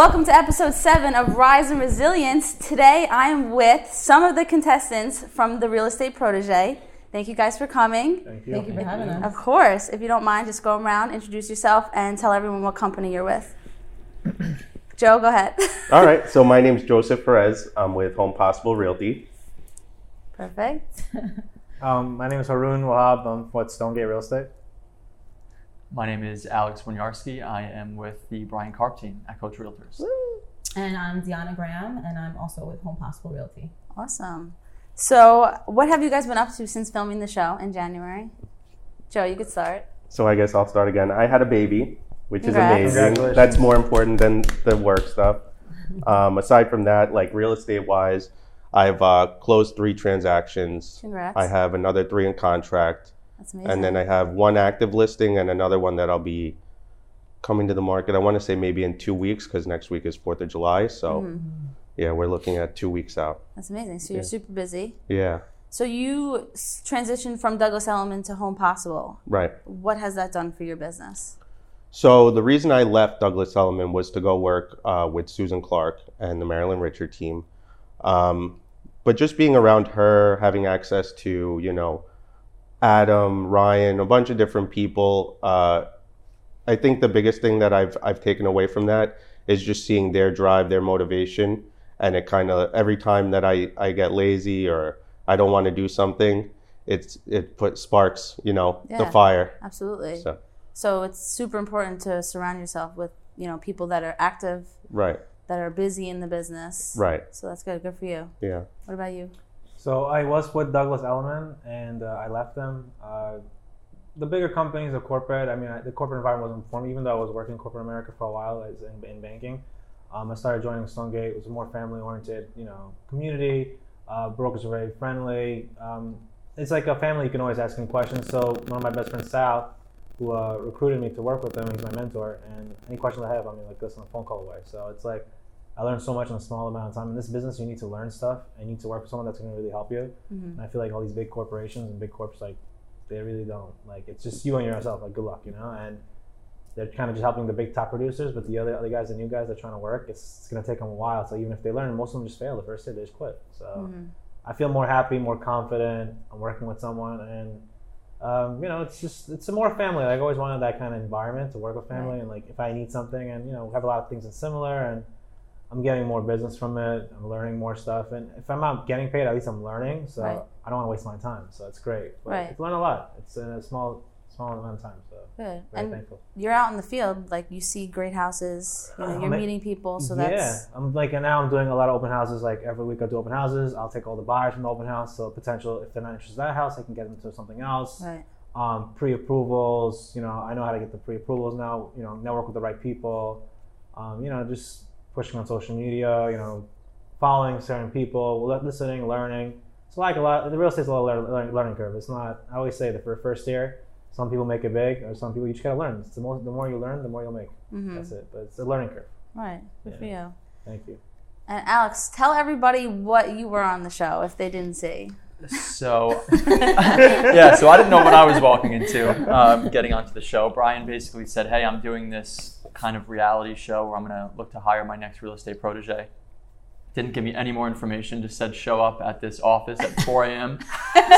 Welcome to episode seven of Rise and Resilience. Today I am with some of the contestants from the Real Estate Protege. Thank you guys for coming. Thank you. Thank you for having us. Of course, if you don't mind, just go around, introduce yourself, and tell everyone what company you're with. Joe, go ahead. All right. So my name is Joseph Perez. I'm with Home Possible Realty. Perfect. Um, my name is Haroon Wahab. I'm with Stonegate Real Estate. My name is Alex Winiarski. I am with the Brian Karp team at Coach Realtors. And I'm Deanna Graham, and I'm also with Home Possible Realty. Awesome. So, what have you guys been up to since filming the show in January? Joe, you could start. So I guess I'll start again. I had a baby, which is amazing. That's more important than the work stuff. Um, aside from that, like real estate wise, I've uh, closed three transactions. Congrats. I have another three in contract, That's amazing. and then I have one active listing and another one that I'll be coming to the market. I want to say maybe in two weeks because next week is Fourth of July. So Mm-hmm. yeah, we're looking at two weeks out. That's amazing. So, you're Yeah. super busy. Yeah, So, you transitioned from Douglas Elliman to Home Possible. right. What has that done for your business? So the reason I left Douglas Elliman was to go work uh, with Susan Clark and the Marilyn Richard team. Um, but just being around her, having access to you know Adam, Ryan, a bunch of different people, uh, I think the biggest thing that I've I've taken away from that is just seeing their drive, their motivation, and it kind of every time that I I get lazy or I don't want to do something, it's it put sparks, you know, the fire. Absolutely. So So it's super important to surround yourself with, you know, people that are active, right, that are busy in the business. right, So that's good. Good for you. yeah. What about you? So I was with Douglas Elliman, and uh, I left them. Uh, the bigger companies, the corporate. I mean, I, the corporate environment wasn't for me. Even though I was working in corporate America for a while as in, in banking, um, I started joining Stonegate. It was a more family-oriented, you know, community. Uh, brokers are very friendly. Um, it's like a family. You can always ask him questions. So one of my best friends, Sal, who uh, recruited me to work with him, he's my mentor. And any questions I have, I mean, like this on a phone call away. So it's like I learned so much in a small amount of time. In this business, you need to learn stuff and you need to work with someone that's going to really help you. Mhm. And I feel like all these big corporations and big corps, like, they really don't. Like, it's just you and yourself. Like, good luck, you know. And they're kind of just helping the big top producers, but the other other guys, the new guys, that are trying to work. It's, it's going to take them a while. So even if they learn, most of them just fail the first day. They just quit. So Mhm. I feel more happy, more confident. I'm working with someone, and um, you know, it's just it's a more family. Like, I always wanted that kind of environment to work with family, Right. and like if I need something, and you know, we have a lot of things that's similar, and I'm getting more business from it. I'm learning more stuff, and if I'm not getting paid, at least I'm learning. So Right. I don't want to waste my time. So it's great. But Right. I've learned a lot. It's in a small small amount of time. So Good. very And thankful. you're out in the field, like you see great houses. You know, you're I'm meeting people, so that's yeah, I'm like and now I'm doing a lot of open houses. Like every week I do open houses. I'll take all the buyers from the open house. So potential if they're not interested in that house, I can get them to something else. right. Um, pre-approvals. You know, I know how to get the pre-approvals now. You know, network with the right people. Um, you know, just pushing on social media. You know, following certain people, listening, learning. It's like a lot. The real estate's a lot of learning, curve. It's not. I always say that for first year, some people make it big, or some people you just gotta learn. It's the more the more you learn, the more you'll make. hmm That's it. But it's a learning curve. Right. Good for you. Thank you. And Alex, tell everybody what you were on the show if they didn't see. So, yeah, so I didn't know what I was walking into um, getting onto the show. Brian basically said, Hey, I'm doing this kind of reality show where I'm going to look to hire my next real estate protege. Didn't give me any more information, just said, Show up at this office at 4 a.m.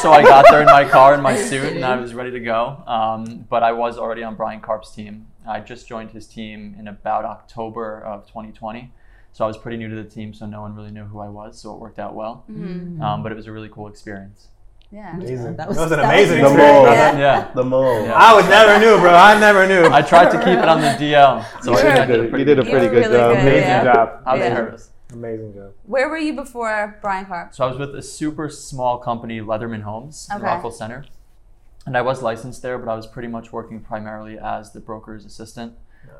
so I got there in my car in my suit and I was ready to go. Um, but I was already on Brian Karp's team. I just joined his team in about October of 2020. So I was pretty new to the team, so no one really knew who I was. So it worked out well. hmm Um, but it was a really cool experience. Yeah. Amazing. That That was- was, an that was amazing The experience. mold. Yeah. Yeah. The mold. Yeah. I would never knew, bro. I never knew. I tried to keep it on the DL. So You I did think I a good- pretty you did a pretty were good really job. good, Amazing yeah. job. I was Yeah. nervous. Amazing job. Where were you before Brian Karp? So I was with a super small company, Leatherman Homes, in Okay. Rockville Centre. And I was licensed there, but I was pretty much working primarily as the broker's assistant.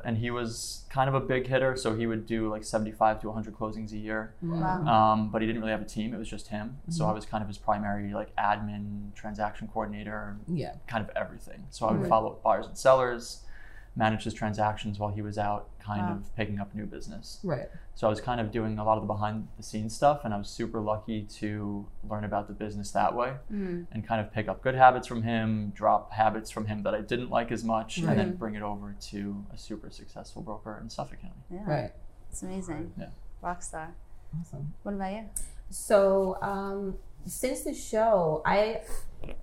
And he was kind of a big hitter, so he would do like 75 to 100 closings a year. Wow. Um, but he didn't really have a team; it was just him. So I was kind of his primary like admin, transaction coordinator, Yeah. kind of everything. So I would Right. follow up buyers and sellers, manage his transactions while he was out, kind Wow. of picking up new business. Right. So I was kind of doing a lot of the behind the scenes stuff, and I was super lucky to learn about the business that way Mhm. and kind of pick up good habits from him, drop habits from him that I didn't like as much, and then bring it over to a super successful broker in Suffolk County. Yeah. Right. It's amazing. Yeah. Rockstar. Awesome. What about you? So um, since the show, I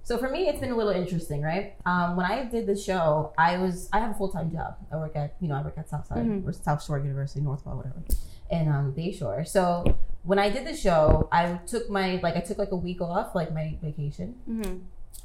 so for me it's been a little interesting, right? Um, when I did the show, I was I have a full time job. I work at you know I work at Southside Mhm. or South Shore University, Northwell, whatever, in um, Bayshore. So when I did the show, I took my like I took like a week off, like my vacation, Mm-hmm.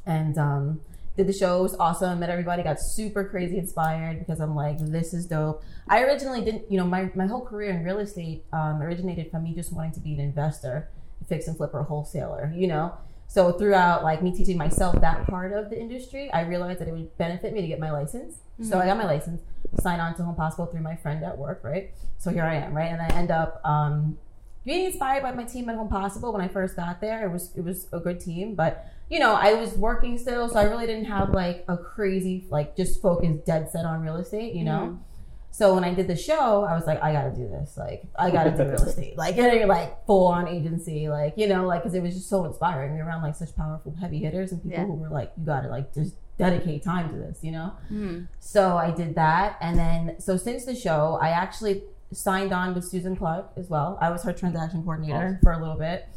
and um, did the show. It was awesome. Met everybody. Got super crazy inspired because I'm like, this is dope. I originally didn't, you know, my, my whole career in real estate um, originated from me just wanting to be an investor, fix and flipper, wholesaler, you know. So throughout like me teaching myself that part of the industry, I realized that it would benefit me to get my license. So I got my license, signed on to Home Possible through my friend at work, right? So here I am, right? And I end up um, being inspired by my team at Home Possible when I first got there. It was it was a good team, but you know, I was working still, so I really didn't have like a crazy like just focused dead set on real estate, you know. So when I did the show, I was like, I gotta do this. Like, I gotta do real estate. Like, getting like full on agency. Like, you know, like because it was just so inspiring. You're around like such powerful heavy hitters and people Yeah. who were like, you gotta like just dedicate time to this, you know. Mm-hmm. So I did that, and then so since the show, I actually signed on with Susan Clark as well. I was her transaction coordinator Awesome. for a little bit,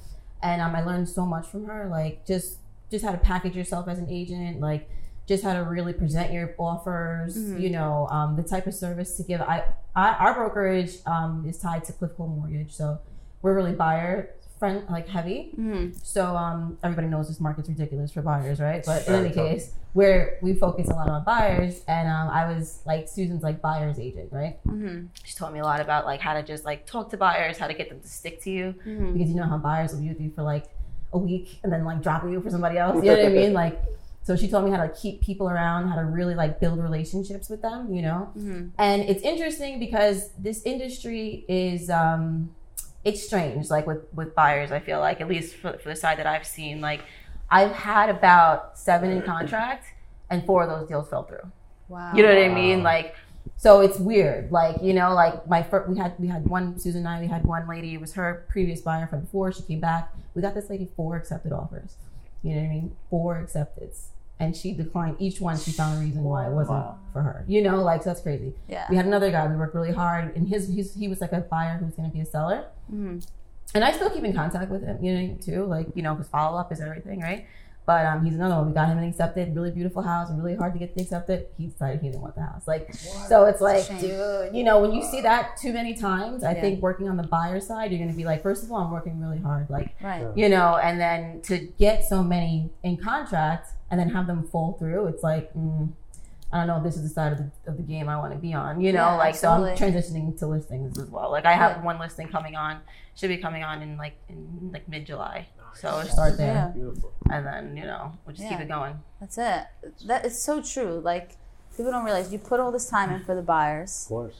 and um, I learned so much from her. Like just just how to package yourself as an agent, like just how to really present your offers. Mhm. You know, um, the type of service to give. I, I our brokerage um, is tied to Cliffco Mortgage, so we're really buyer friend like heavy. Mm-hmm. So um, everybody knows this market's ridiculous for buyers, right? But in any case, where we focus a lot on buyers, and um, I was like Susan's like buyer's agent, right? Mm-hmm. She taught me a lot about like how to just like talk to buyers, how to get them to stick to you, Mm-hmm. because you know how buyers will be with you for like a week and then like drop you for somebody else. You know what I mean? Like, so she taught me how to keep people around, how to really like build relationships with them. You know, Mm-hmm. and it's interesting because this industry is um it's strange like with with buyers i feel like at least for, for the side that i've seen. Like i've had about seven in contract and four of those deals fell through. Wow. you know what i mean? Like so it's weird. Like you know like my first we had we had one susan and i we had one lady it was her previous buyer from before she came back. We got this lady four accepted offers. You know what i mean? Four accepteds and she declined each one she found a reason why it wasn't Wow. for her you know like so that's crazy Yeah. we had another guy we worked really hard and his, his he was like a buyer who was going to be a seller Mm-hmm. and i still keep in contact with him you know too like you know because follow-up is everything right but um, he's another one we got him an accepted really beautiful house really hard to get accepted he decided he didn't want the house like so it's like shame. dude you know when you see that too many times i Yeah. think working on the buyer side you're going to be like first of all i'm working really hard like Right. you know, and then to get so many in contract and then have them fall through, it's like, mm, I don't know if this is the side of the, of the game I want to be on, you know, Yeah, like, so I'm transitioning to listings as well. Like, I have Yeah. one listing coming on, should be coming on in like, in like mid July. So I'll start there. Yeah. Beautiful. And then, you know, we'll just keep it going. That's it. That is so true. Like people don't realize you put all this time in for the buyers, Of course.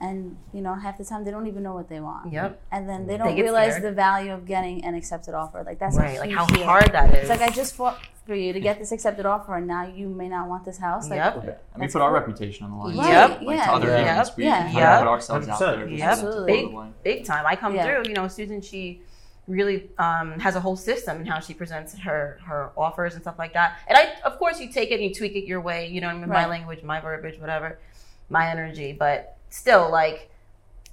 and you know half the time they don't even know what they want. Yep. And then they They don't get realize scared. the value of getting an accepted offer. Like that's right. Like, how deal. hard that is. It's like I just fought for you to get this accepted offer, and now you may not want this house. Like, Yep. And we That's put our reputation on the line. Right, Yep. Like yeah. to other Yeah. agents, we Yeah. kind of Yep. put ourselves out 100%. there. Yep. Absolutely. Big, the big time. I come Yeah. through. You know, Susan, she really um, has a whole system in how she presents her her offers and stuff like that. And I, of course, you take it and you tweak it your way. You know, what I mean, my language, my verbiage, whatever, my energy. But still, like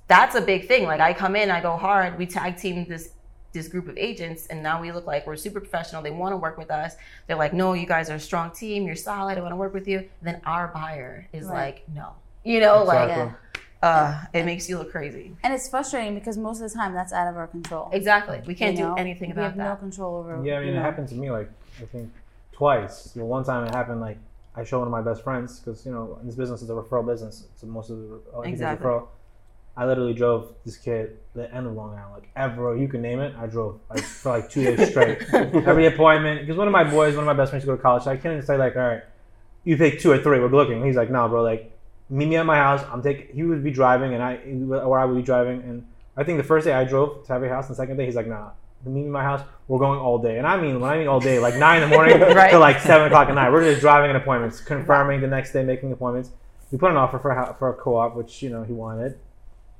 that's a big thing. Like I come in, I go hard. We tag team this this group of agents, and now we look like we're super professional. They want to work with us. They're like, no, you guys are a strong team. You're solid. I want to work with you. Then our buyer is Right. like, no. You know, like Yeah. Uh, it makes you look crazy. And it's frustrating because most of the time that's out of our control. Exactly. We can't you know? do anything we about have no that. control over. Yeah, I mean, it know. happened to me like I think twice. You one time it happened like I showed one of my best friends because you know this business is a referral business, so most of the everything's Exactly. referral. I literally drove this kid the end of Long Island, like ever you can name it. I drove like for like two days straight. Every appointment because one of my boys, one of my best friends, go to college. So I can't even say like, all right, you pick two or three. We're looking. He's like, no, bro, like meet me at my house. I'm taking. He would be driving, and I or I would be driving, and I think the first day I drove to every house, and the second day he's like, nah, meet me at my house. We're going all day, and I mean when I mean all day, like nine in the morning Right. to like seven o'clock at night. We're just driving in appointments, confirming the next day, making appointments. We put an offer for a, for a co-op, which you know he wanted.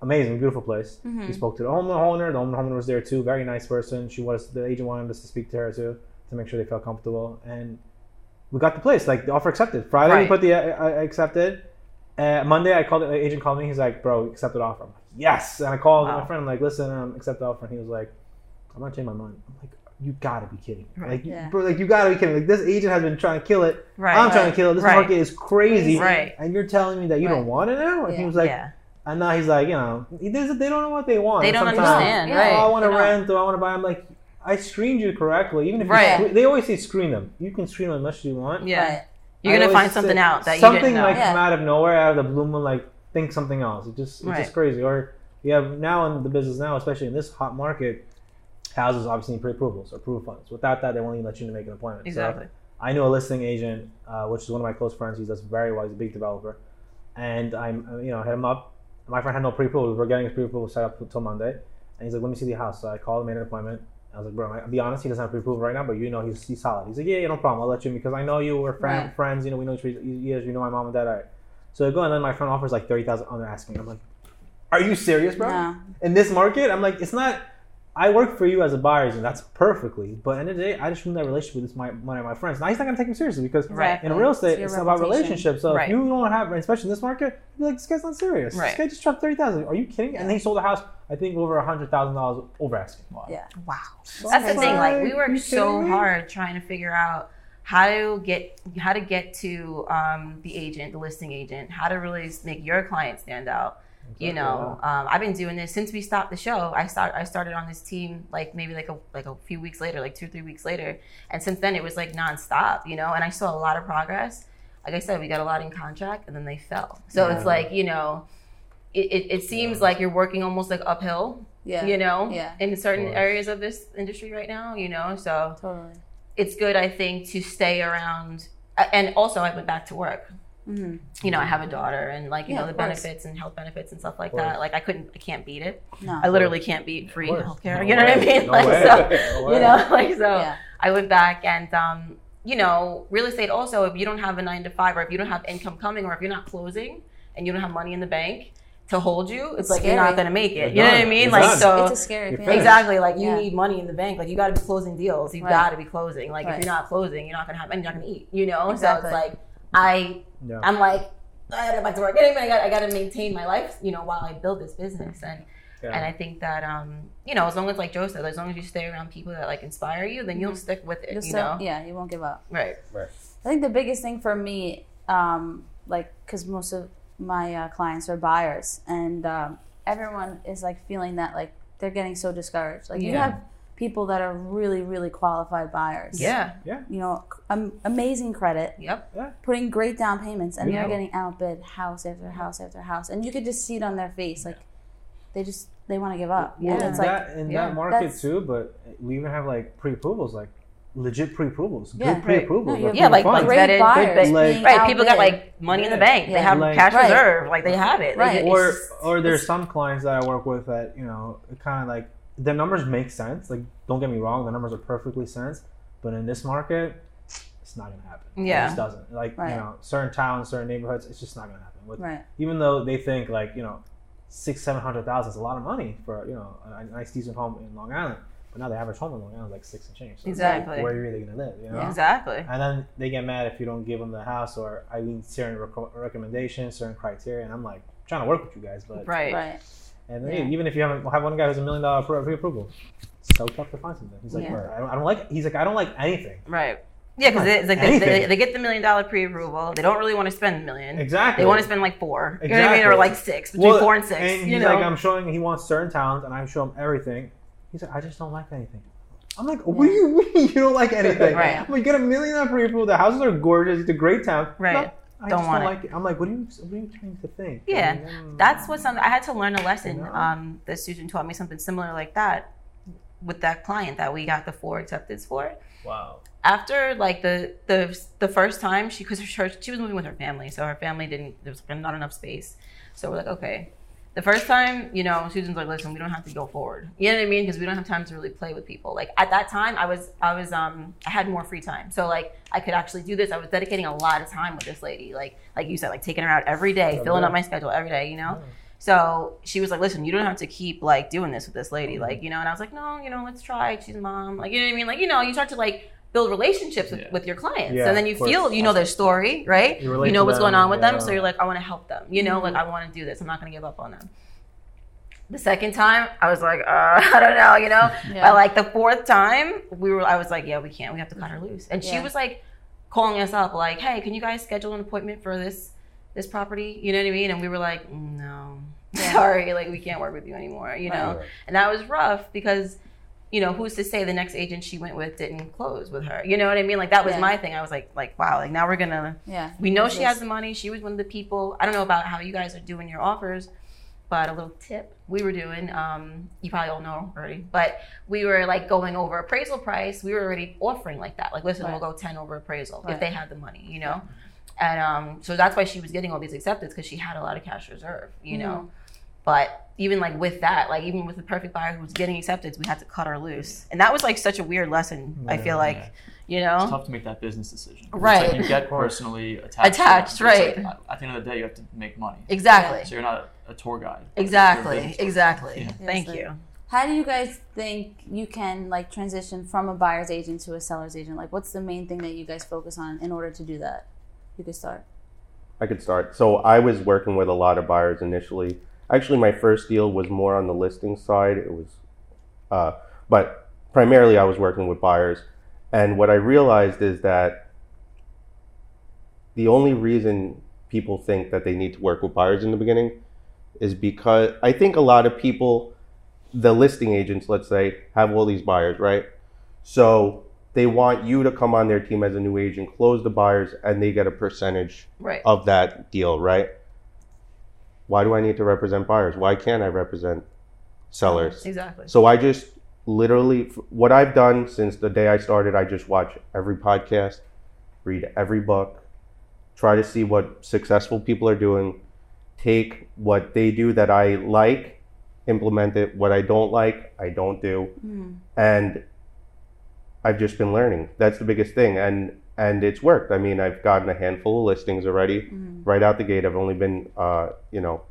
Amazing, beautiful place. Mhm. We spoke to the homeowner. The homeowner was there too. Very nice person. She was the agent wanted us to speak to her too to make sure they felt comfortable, and we got the place. Like the offer accepted. Friday we put the uh, uh, accepted. Uh, Monday I called the agent called me. He's like, "Bro, accept the offer." I'm like, yes. And I called Wow. my friend, I'm like, listen, um, accept the offer. And he was like, I'm gonna change my mind. I'm like, you gotta be kidding. me. Right. Like, Yeah. bro, like you gotta be kidding. Like this agent has been trying to kill it. Right. I'm trying to kill it. This Right. market is crazy. Right. And you're telling me that you Right. don't want it now? And he Yeah. was like, yeah. and now he's like, you know, they don't know what they want. They don't sometimes, understand. Yeah. Right. Oh, I want to They don't. rent or I want to buy. I'm like, I screened you correctly. Even if Right. screen- they always say screen them. You can screen them as much as you want. Yeah. You're I gonna find something out that you something didn't know. might Yeah. come out of nowhere, out of the blue moon, like think something else. It just it's Right. just crazy. Or you have now in the business now, especially in this hot market, houses obviously need pre-approvals or approval funds. Without that, they won't even let you to make an appointment. So Exactly. I knew a listing agent, uh, which is one of my close friends. He does very well. He's a big developer, and I'm uh, you know hit him up. My friend had no pre-approval. We're getting his pre-approval set up until Monday, and he's like, "Let me see the house." So I called, made an appointment. I was like, "Bro, I'll be honest, he doesn't have pre-approval right now, but you know he's, he's solid." He's like, "Yeah, yeah, no problem. I'll let you in because I know you. We're friend, Right. friends. You know, we know each other. You know my mom and dad. All right." So I go, and then my friend offers like thirty thousand under asking. I'm like, "Are you serious, bro?" No. in this market, I'm like, it's not. I work for you as a buyer, and that's perfectly. But at the end of the day, I just ruined that relationship with this, my one of my friends. Now he's not gonna take me seriously because Right. in real estate, It's it's about relationships. So Right. if you don't have, especially in this market, you're like, this guy's not serious. Right. This guy just dropped thirty thousand. Are you kidding? And he sold the house, I think, over a hundred thousand dollars over asking. Yeah. Wow. That's the thing. Like we You worked so hard trying to figure out how to get how to get to um, the agent, the listing agent, how to really make your client stand out. You know, um, I've been doing this since we stopped the show. I start I started on this team like maybe like a like a few weeks later, like two three weeks later, and since then it was like nonstop. You know, and I saw a lot of progress. Like I said, we got a lot in contract, and then they fell. So it's like you know, it, it, it seems like you're working almost like uphill Yeah. you know, Yeah. in certain course. areas of this industry right now, you know. So Totally. it's good, I think, to stay around. And also, I went back to work. Hmm You know, I have a daughter, and like you Yeah, know the benefits and health benefits and stuff like that. Like I couldn't, I can't beat it. No. I literally can't beat free healthcare. No you know what I mean? No like way. so, No you know, like so. yeah. I went back and um, you know, real estate also, if you don't have a nine to five or if you don't have income coming or if you're not closing and you don't have money in the bank to hold you, it's, It's like you're not gonna make it. You're You know what I mean? You're like done. so It's a scary You're feeling. finished. Exactly. Like you Yeah. need money in the bank. Like you got to be closing deals. You've Right. got to be closing. Like Right. if you're not closing, you're not gonna have, and you're not gonna eat. You know. Exactly. So it's like I, Yeah. I'm like, I gotta get back to work. Anyway, I got, I got to maintain my life. You know, while I build this business, and Yeah. and I think that um, you know, as long as like Joe said, as long as you stay around people that like inspire you, then you'll stick with it. Just you so- know. yeah, you won't give up. Right. Right. I think the biggest thing for me, um, like, because most of my uh, clients are buyers, and um, everyone is like feeling that like they're getting so discouraged. Like you have people that are really, really qualified buyers. Yeah. Yeah. You know, um, amazing credit, Yep. Yeah. putting great down payments, and Yeah. they're getting outbid house after house after house, and you could just see it on their face, like they just they want to give up. Yeah. And in it's like that in yeah, that market that's- too, but we even have like pre-approvals, like legit pre-approvals, Yeah. good pre-approvals. No, like, Yeah, like- like great vetted, buyers good- like- being Right. People got like money in the Yeah. bank. They have Like- cash Right. reserve. Like they have it. Right. Like, or or there's some clients that I work with that you know kind of like the numbers make sense. Like don't get me wrong, the numbers are perfectly sense, but in this market, it's not gonna happen. Yeah. it just doesn't. Like Right. you know, certain towns, certain neighborhoods, it's just not gonna happen. With, right. Even though they think like you know, six seven hundred thousand is a lot of money for you know a, a nice decent home in Long Island, but now the average home in Long Island is like six and change. So it's like, Exactly. where are you really gonna live? You know. Exactly. And then they get mad if you don't give them the house or I need certain reco- recommendations, certain criteria, and I'm like trying to work with you guys, but Right. Right. And Yeah. even if you haven't have one guy who's a million dollar pre- pre-approval, it's so tough to find something. He's like, Yeah. I, don't, I don't like. He's like, I don't like anything. Right. Yeah, because it's like they, they, they get the million dollar pre-approval. They don't really want to spend a million. Exactly. They want to spend like four. You know what I mean? Or like six, between Well, four and six. And you he's know? like, I'm showing. He wants certain talent, and I show him everything. He's like, I just don't like anything. I'm like, what do you mean you don't like anything? Right. I'm like, get a million dollar pre-approval. The houses are gorgeous. It's a great town. Right. I Don't just want don't like it. I'm like, what are you? What are you trying to think? Yeah, And then- That's what something I had to learn a lesson. You know? Um, the student taught me something similar like that with that client that we got the four acceptance for. Wow. After like the the the first time she because her church she was moving with her family, so her family didn't there was not enough space. So we're like, okay. The first time, you know, Susan's like, listen, we don't have to go forward. You know what I mean? Because we don't have time to really play with people. Like at that time, I was, I was, um, I had more free time, so like I could actually do this. I was dedicating a lot of time with this lady, like, like you said, like taking her out every day, filling up my schedule every day. You know, so she was like, listen, you don't have to keep like doing this with this lady, Mm-hmm. like, you know. And I was like, no, you know, let's try. She's mom, like, you know what I mean? Like, you know, you start to like build relationships with, Yeah. with your clients, Yeah, and then you feel, you know, their story, right? You You know what's them, going on with them, yeah. so you're like, I want to help them. You know, like I want to do this. I'm not going to give up on them. The second time, I was like, uh, I don't know, you know. Yeah. But like the fourth time, we were. I was like, yeah, we can't. We have to cut her loose. And she was like, calling us up, like, hey, can you guys schedule an appointment for this this property? You know what I mean? And we were like, no, Yeah. sorry, like we can't work with you anymore. You know. Right. And that was rough because, you know, who's to say the next agent she went with didn't close with her? You know what I mean? Like that was Yeah. my thing. I was like, like wow, like now we're gonna. Yeah. We know she has the money. She was one of the people. I don't know about how you guys are doing your offers, but a little tip we were doing. Um, you probably all know already, but we were like going over appraisal price. We were already offering like that. Like, listen, Right. we'll go ten over appraisal Right. if they had the money, you know. And um, so that's why she was getting all these acceptance because she had a lot of cash reserve, you know. Mm-hmm. But even like with that, like even with the perfect buyer who was getting acceptance, we had to cut her loose, and that was like such a weird lesson. I feel Yeah. like, you know. It's tough to make that business decision. It's Right. like you get personally attached. Attached, them. Right. like, at the end of the day, you have to make money. Exactly. So you're not a, a tour guide. Exactly. You're a business Exactly. Yeah. Thank Yes, you. How do you guys think you can like transition from a buyer's agent to a seller's agent? Like, what's the main thing that you guys focus on in order to do that? You could start. I could start. So I was working with a lot of buyers initially. Actually, my first deal was more on the listing side. It was, uh, but primarily I was working with buyers. And what I realized is that the only reason people think that they need to work with buyers in the beginning is because I think a lot of people, the listing agents, let's say, have all these buyers, right? So they want you to come on their team as a new agent, close the buyers, and they get a percentage Right. of that deal, right? Why do I need to represent buyers? Why can't I represent sellers? Exactly. So I just literally, what I've done since the day I started, I just watch every podcast, read every book, try to see what successful people are doing, take what they do that I like, implement it. What I don't like, I don't do. Mm. And I've just been learning. That's the biggest thing. And and it's worked. I mean, I've gotten a handful of listings already Mm. right out the gate. I've only been, uh, you know,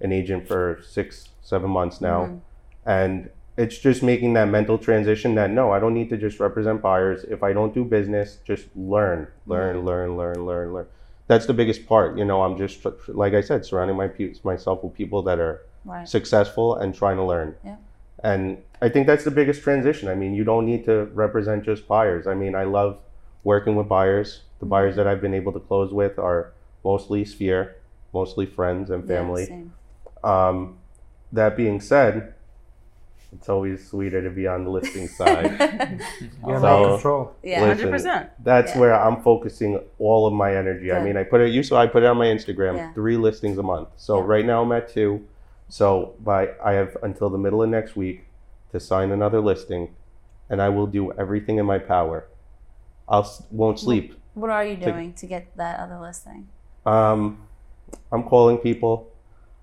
an agent for six, seven months now, Mhm. and it's just making that mental transition that no, I don't need to just represent buyers. If I don't do business, just learn, learn, learn, learn, learn, learn. That's the biggest part. You know, I'm just like I said, surrounding my pe- myself with people that are Right. successful and trying to learn. Yeah. And I think that's the biggest transition. I mean, you don't need to represent just buyers. I mean, I love working with buyers. The buyers that I've been able to close with are mostly Sphere, mostly friends and Yeah, family. same. um, that being said, it's always sweeter to be on the listing side. You have So- control. Yeah. Hundred percent. That's Yeah. where I'm focusing all of my energy. I mean, I put it. You saw I put it on my Instagram. Yeah. Three listings a month. So Yeah. right now I'm at two. So by I have until the middle of next week to sign another listing, and I will do everything in my power. I'll s- won't sleep. What are you doing to get that other listing? Um, I'm calling people.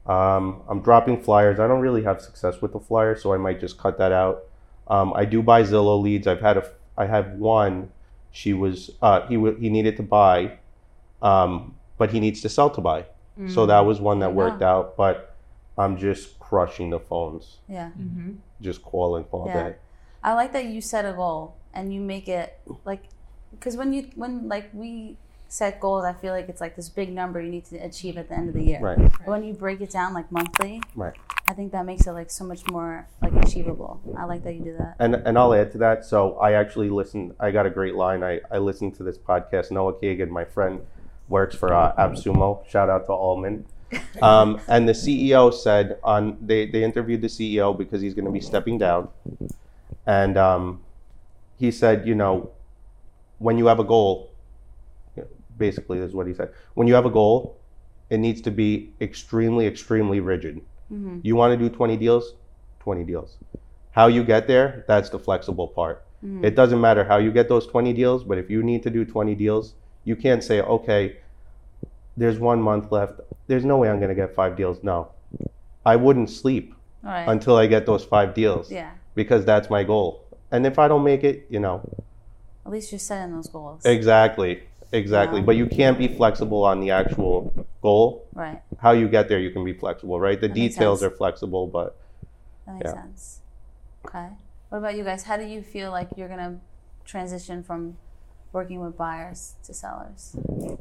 Um, I'm dropping flyers. I don't really have success with the flyers, so I might just cut that out. Um, I do buy Zillow leads. I've had a, I had one. She was, uh, he w- he needed to buy, um, but he needs to sell to buy. So that was one that Wow. worked out. But I'm just crushing the phones, Yeah. Mm-hmm. just calling all Yeah. day. I like that you set a goal and you make it like, because when you when like we set goals, I feel like it's like this big number you need to achieve at the end of the year. Right, But when you break it down like monthly, right. I think that makes it like so much more like achievable. I like that you do that. And and I'll add to that. So I actually listened. I got a great line. I I listened to this podcast. Noah Kagan, my friend, works for uh, AppSumo. Shout out to Allman. Um, and the CEO said on they they interviewed the CEO because he's going to be stepping down, and um, he said, you know, when you have a goal, basically is what he said. When you have a goal, it needs to be extremely extremely rigid. hmm You want to do 20 deals? 20 deals. How you get there, that's the flexible part. Mhm. It doesn't matter how you get those 20 deals, but if you need to do 20 deals, you can't say, okay, there's one month left. There's no way I'm going to get five deals. No. I wouldn't sleep right. until I get those five deals yeah. because that's my goal. And if I don't make it, you know, At least you're setting those goals. exactly, exactly. Wow. But you can't be flexible on the actual goal. right. How you get there, you can be flexible, right? The That details are flexible, but That makes Yeah. sense. Okay. What about you guys? How do you feel like you're gonna transition from working with buyers to sellers.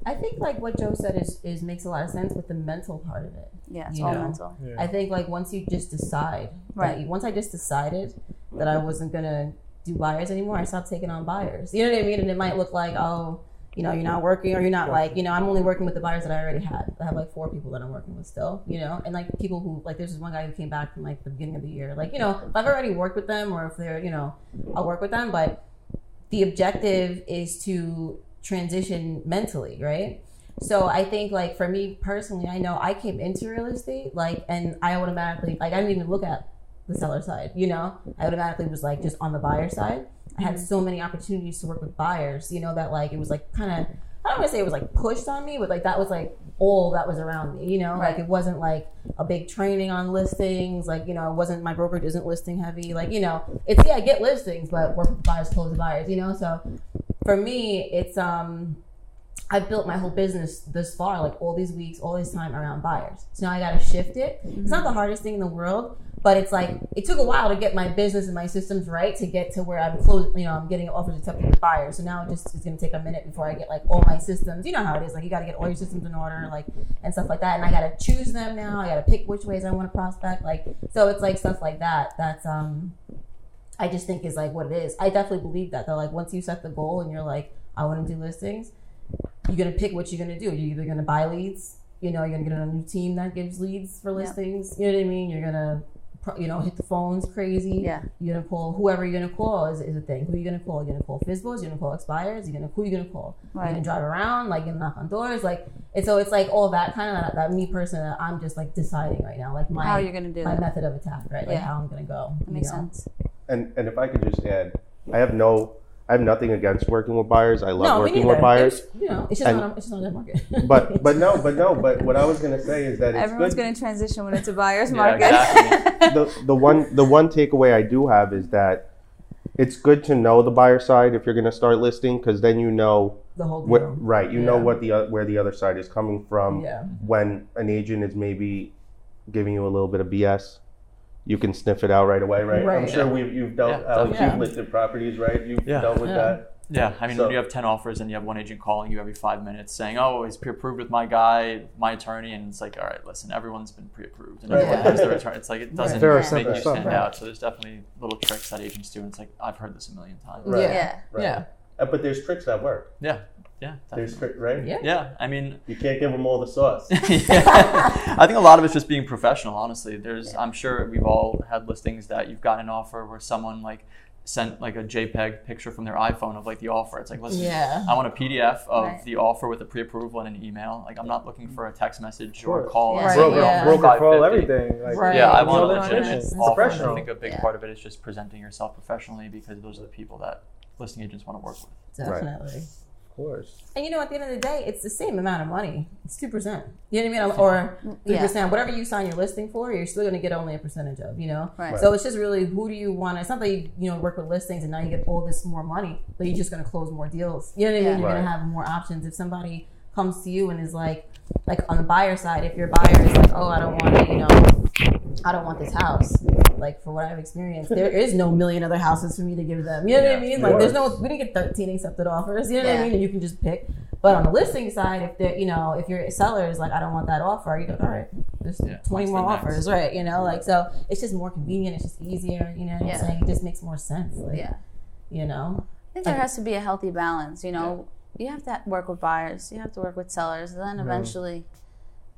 I think like what Joe said is is makes a lot of sense with the mental part of it. Yeah, it's You all know. mental. I think like once you just decide, Right. Right. once I just decided that I wasn't gonna do buyers anymore, I stopped taking on buyers. You know what I mean? And it might look like, oh, you know, you're not working, or you're not like, you know, I'm only working with the buyers that I already had. I have like four people that I'm working with still, you know, and like people who like there's this one guy who came back from like the beginning of the year. Like, you know, if I've already worked with them, or if they're, you know, I'll work with them, but the objective is to transition mentally, right? So I think like for me personally, I know I came into real estate like and I automatically like I didn't even look at the seller side, you know? I automatically was like just on the buyer side. I had so many opportunities to work with buyers, you know, that like it was like kind of I don't want to say it was like pushed on me, but like that was like all that was around me, you know? Like it wasn't like a big training on listings, like, you know, it wasn't my brokerage isn't listing heavy. Like, you know, it's yeah, I get listings, but work with buyers, close the buyers, you know? So for me, it's um I've built my whole business this far, like all these weeks, all this time around buyers. So now I got to shift it. It's not the hardest thing in the world, but it's like it took a while to get my business and my systems right to get to where I'm close. You know, I'm getting offers accepted with buyers. So now it just it's going to take a minute before I get like all my systems. You know how it is. Like you got to get all your systems in order, like and stuff like that. And I got to choose them now. I got to pick which ways I want to prospect. Like so, it's like stuff like that. That's um. I just think is like what it is. I definitely believe that though. Like once you set the goal and you're like, I want to do listings, you're gonna pick what you're gonna do. You're either gonna buy leads, you know, you're gonna get on a new team that gives leads for Yeah. listings. You know what I mean? You're gonna, you know, hit the phones crazy. Yeah. You're gonna call whoever you're gonna call is, is a thing. Who you gonna call? You're gonna call FSBOs. You're gonna call expires. You're gonna who you gonna call? Right. You're gonna drive around, like you're gonna knock on doors, like. And so it's like all that kind of that, that me person. That I'm just like deciding right now, like my How you're gonna do my that? method of attack, right? Like Yeah. how I'm gonna go. That makes know? sense. And and if I could just add, I have no, I have nothing against working with buyers. I love No, working with buyers. It's, you know, it's just And- not. It's just not that market. But but no, but no, but what I was gonna say is that it's Everyone's good. going to transition when it's a buyer's Yeah, market. exactly. the the one the one takeaway I do have is that it's good to know the buyer side if you're going to start listing because then you know the whole what deal. right you know what the uh, where the other side is coming from Yeah. when an agent is maybe giving you a little bit of BS. You can sniff it out right away, right? I'm sure Yeah. we've you've dealt Yeah, uh, definitely. you've listed properties, right? You've Yeah. dealt with Yeah. that. Yeah, I mean, So- when you have 10 offers and you have one agent calling you every five minutes saying, oh, he's pre approved with my guy, my attorney, and it's like, all right, listen, everyone's been pre approved and everyone has their attorney. It's like, it doesn't Very make simple you stuff, stand right. out. So there's definitely little tricks that agents do. And it's like, I've heard this a million times. Right. Yeah. Right. Yeah. Uh, but there's tricks that work. Yeah, yeah. There's definitely. trick, right? Yeah. Yeah, I mean, You can't give them all the sauce. yeah. I think a lot of it's just being professional. Honestly, there's I'm sure we've all had listings that you've gotten an offer where someone like sent like a JPEG picture from their iPhone of like the offer. It's like, listen, Yeah. I want a PDF of Right. the offer with a pre-approval and an email. Like I'm not looking for a text message or a course. call. and Yeah. saying broker, you're yeah. offering broker pro, 550. everything. Like, Right. Yeah, I You want a know, legitimate it's offer. professional. I think a big Yeah. part of it is just presenting yourself professionally because those are the people that listing agents want to work with. Definitely. Of course. And you know, at the end of the day, it's the same amount of money. It's two percent. You know what I mean? Or mm, three Yeah. percent. Whatever you sign your listing for, you're still going to get only a percentage of. You know. Right. So it's just really who do you want? It's not that you you know work with listings and now you get all this more money, but you're just going to close more deals. You know what I mean? Yeah. You're going to have more options. If somebody comes to you and is like, like on the buyer side, if your buyer is like, oh, I don't want to, you know, I don't want this house. Like for what I've experienced, there is no million other houses for me to give them. You know what I mean? Like there's no, we didn't get 13 accepted offers. You know what I mean? And you can just pick. But on the listing side, if they're, you know, if your seller is like, I don't want that offer, you go, all right, there's Yeah, 20 more the next? offers, right? You know, like, so it's just more convenient. It's just easier. You know what Yeah. I'm saying? It just makes more sense. Like, Yeah. you know? I think there has to be a healthy balance. You know, you have to work with buyers, you have to work with sellers, and then eventually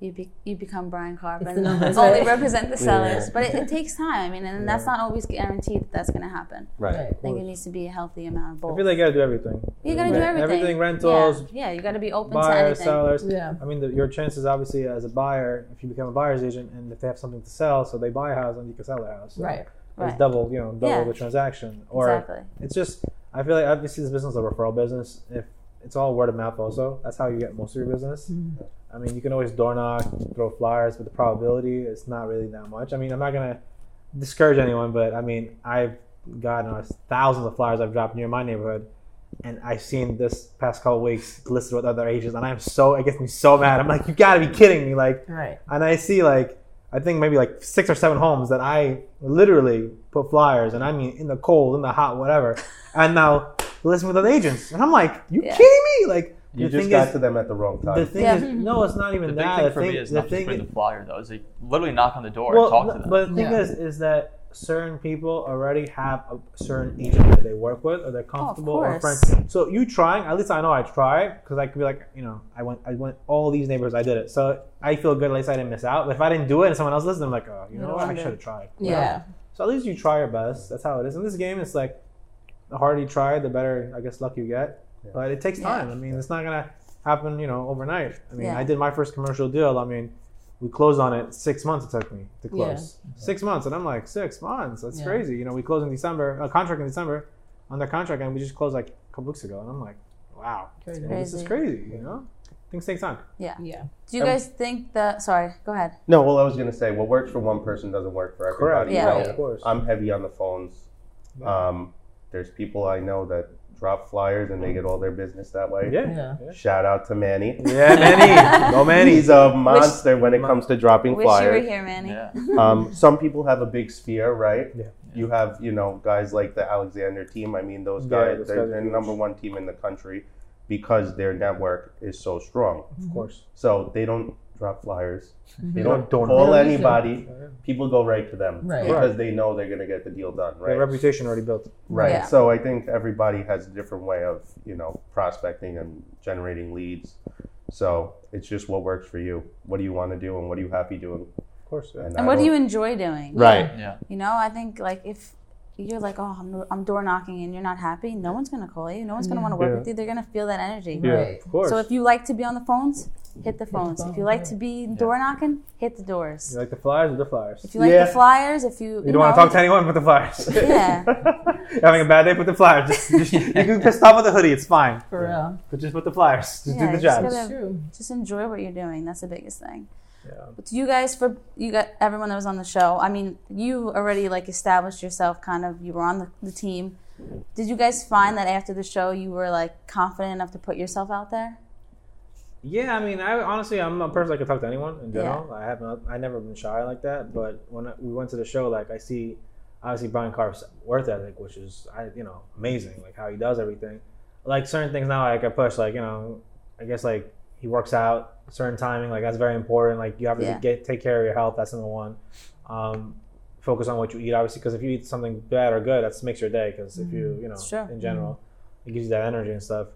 you be, you become Brian Karp It's and the only right? represent the sellers. Yeah. But it, it takes time. I mean, and that's not always guaranteed that that's going to happen. Right. I think it needs to be a healthy amount of both. I feel like you gotta do everything. you got to do everything. Everything, rentals, Yeah, yeah you got to be open to buyers, anything. sellers. Yeah. I mean, the, your chances obviously as a buyer, if you become a buyer's agent, and if they have something to sell, so they buy a house and you can sell their house. So Right. It's Right. double, you know, double Yeah. the transaction. Or Exactly. it's just, I feel like obviously this business is a referral business. If it's all word of mouth, also that's how you get most of your business. Mm-hmm. I mean, you can always door knock, throw flyers, but the probability is not really that much. I mean, I'm not gonna discourage anyone, but I mean, I've gotten uh, thousands of flyers I've dropped near my neighborhood, and I've seen this past couple weeks listed with other agents, and I'm so it gets me so mad. I'm like, you gotta be kidding me! Like, Right. and I see like I think maybe like six or seven homes that I literally put flyers, and I mean in the cold, in the hot, whatever. And now listen with other agents, and I'm like, you Yeah. kidding me? Like You the just got is, to them at the wrong time. the thing Yeah. is, no, it's not even The big that. thing the for me is the not just thing, bring the flyer though. Is they literally knock on the door well, and talk no, to them. but the thing Yeah. is, is that certain people already have a certain agent that they work with, or they're comfortable, or friends. So you trying, at least I know I tried, because I could be like, you know, I went, I went all these neighbors, I did it. So I feel good. At least I didn't miss out. But if I didn't do it and someone else listened, I'm like, oh, you know No what, I should have tried. Yeah. So at least you try your best. That's how it is. In this game, it's like the harder you try, the better, I guess, luck you get. Yeah. But it takes Yeah. time. I mean, it's not gonna happen, you know, overnight. I mean, Yeah. I did my first commercial deal. I mean, we closed on it six months. It took me to Yeah. close six months, and I'm like, six months? That's Yeah. crazy. You know, we closed in December, a contract in December, on under contract, and we just closed like a couple weeks ago, and I'm like, wow, Crazy. this is crazy. You know, things take time. Yeah. Yeah. Do you Um, guys think that? Sorry, go ahead. no, well, I was gonna say what works for one person doesn't work for everybody. Yeah. You know, of course. I'm heavy on the phones. Um, there's people I know that drop flyers and they get all their business that way. yeah. Yeah. Shout out to Manny. Yeah, Manny. Go Manny. He's a monster when it comes to dropping Wish you were flyers. here, Manny. yeah. Um, some people have a big sphere, right? Yeah. You have, you know, guys like the Alexander team. I mean, those guys, those they're, guys are they're number one team in the country because their network is so strong. Of course. So they don't drop flyers. They They don't don't- call don't anybody. People go right to them Right. because they know they're going to get the deal done, Their right? reputation already built. Right. Yeah. So I think everybody has a different way of, you know, prospecting and generating leads. So it's just what works for you. What do you want to do and what are you happy doing? Of course. Yeah. I And what do you enjoy doing? Right. Yeah. You know, I think like if you're like, oh, I'm, I'm door knocking and you're not happy, no one's gonna call you. No one's gonna want to work Yeah. with you. They're gonna feel that energy. Yeah, Right. of course. So if you like to be on the phones, hit the phones. if you like to be door knocking, hit the doors. you like the flyers or the flyers? If you like Yeah. the flyers, if you You don't want to talk to anyone but the flyers. Yeah. You're having a bad day, put the flyers. Just, just, you can be pissed off with the hoodie, it's fine. For real. But just put the flyers. Just Yeah, do the just job. gotta- true. just enjoy what you're doing. That's the biggest thing. Yeah. But you guys, for you got everyone that was on the show. I mean, you already like established yourself. Kind of, you were on the, the team. Did you guys find that after the show, you were like confident enough to put yourself out there? Yeah, I mean, I honestly, I'm a person that can talk to anyone in general. I have not, I never been shy like that. But when I, we went to the show, like I see, obviously Brian Karp's worth ethic, which is, I, you know, amazing. Like how he does everything. Like certain things now, like I push, like you know, I guess like he works out certain timing, like that's very important. Like you have to Yeah. get take care of your health. That's number one. Um, focus on what you eat, obviously, because if you eat something bad or good, that makes your day. Because if you, you know, in general, it gives you that energy and stuff.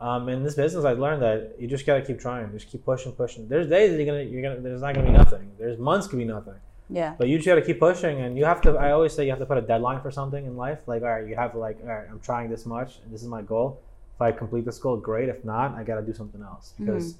Um, in this business, I learned that you just gotta keep trying, just keep pushing, pushing. There's days that you're gonna, you're gonna, there's not gonna be nothing. There's months could be nothing, Yeah. but you just gotta keep pushing, and you have to. I always say you have to put a deadline for something in life. Like, all right, you have to like, all right, I'm trying this much, and this is my goal. If I complete this goal, great. If not, I gotta do something else because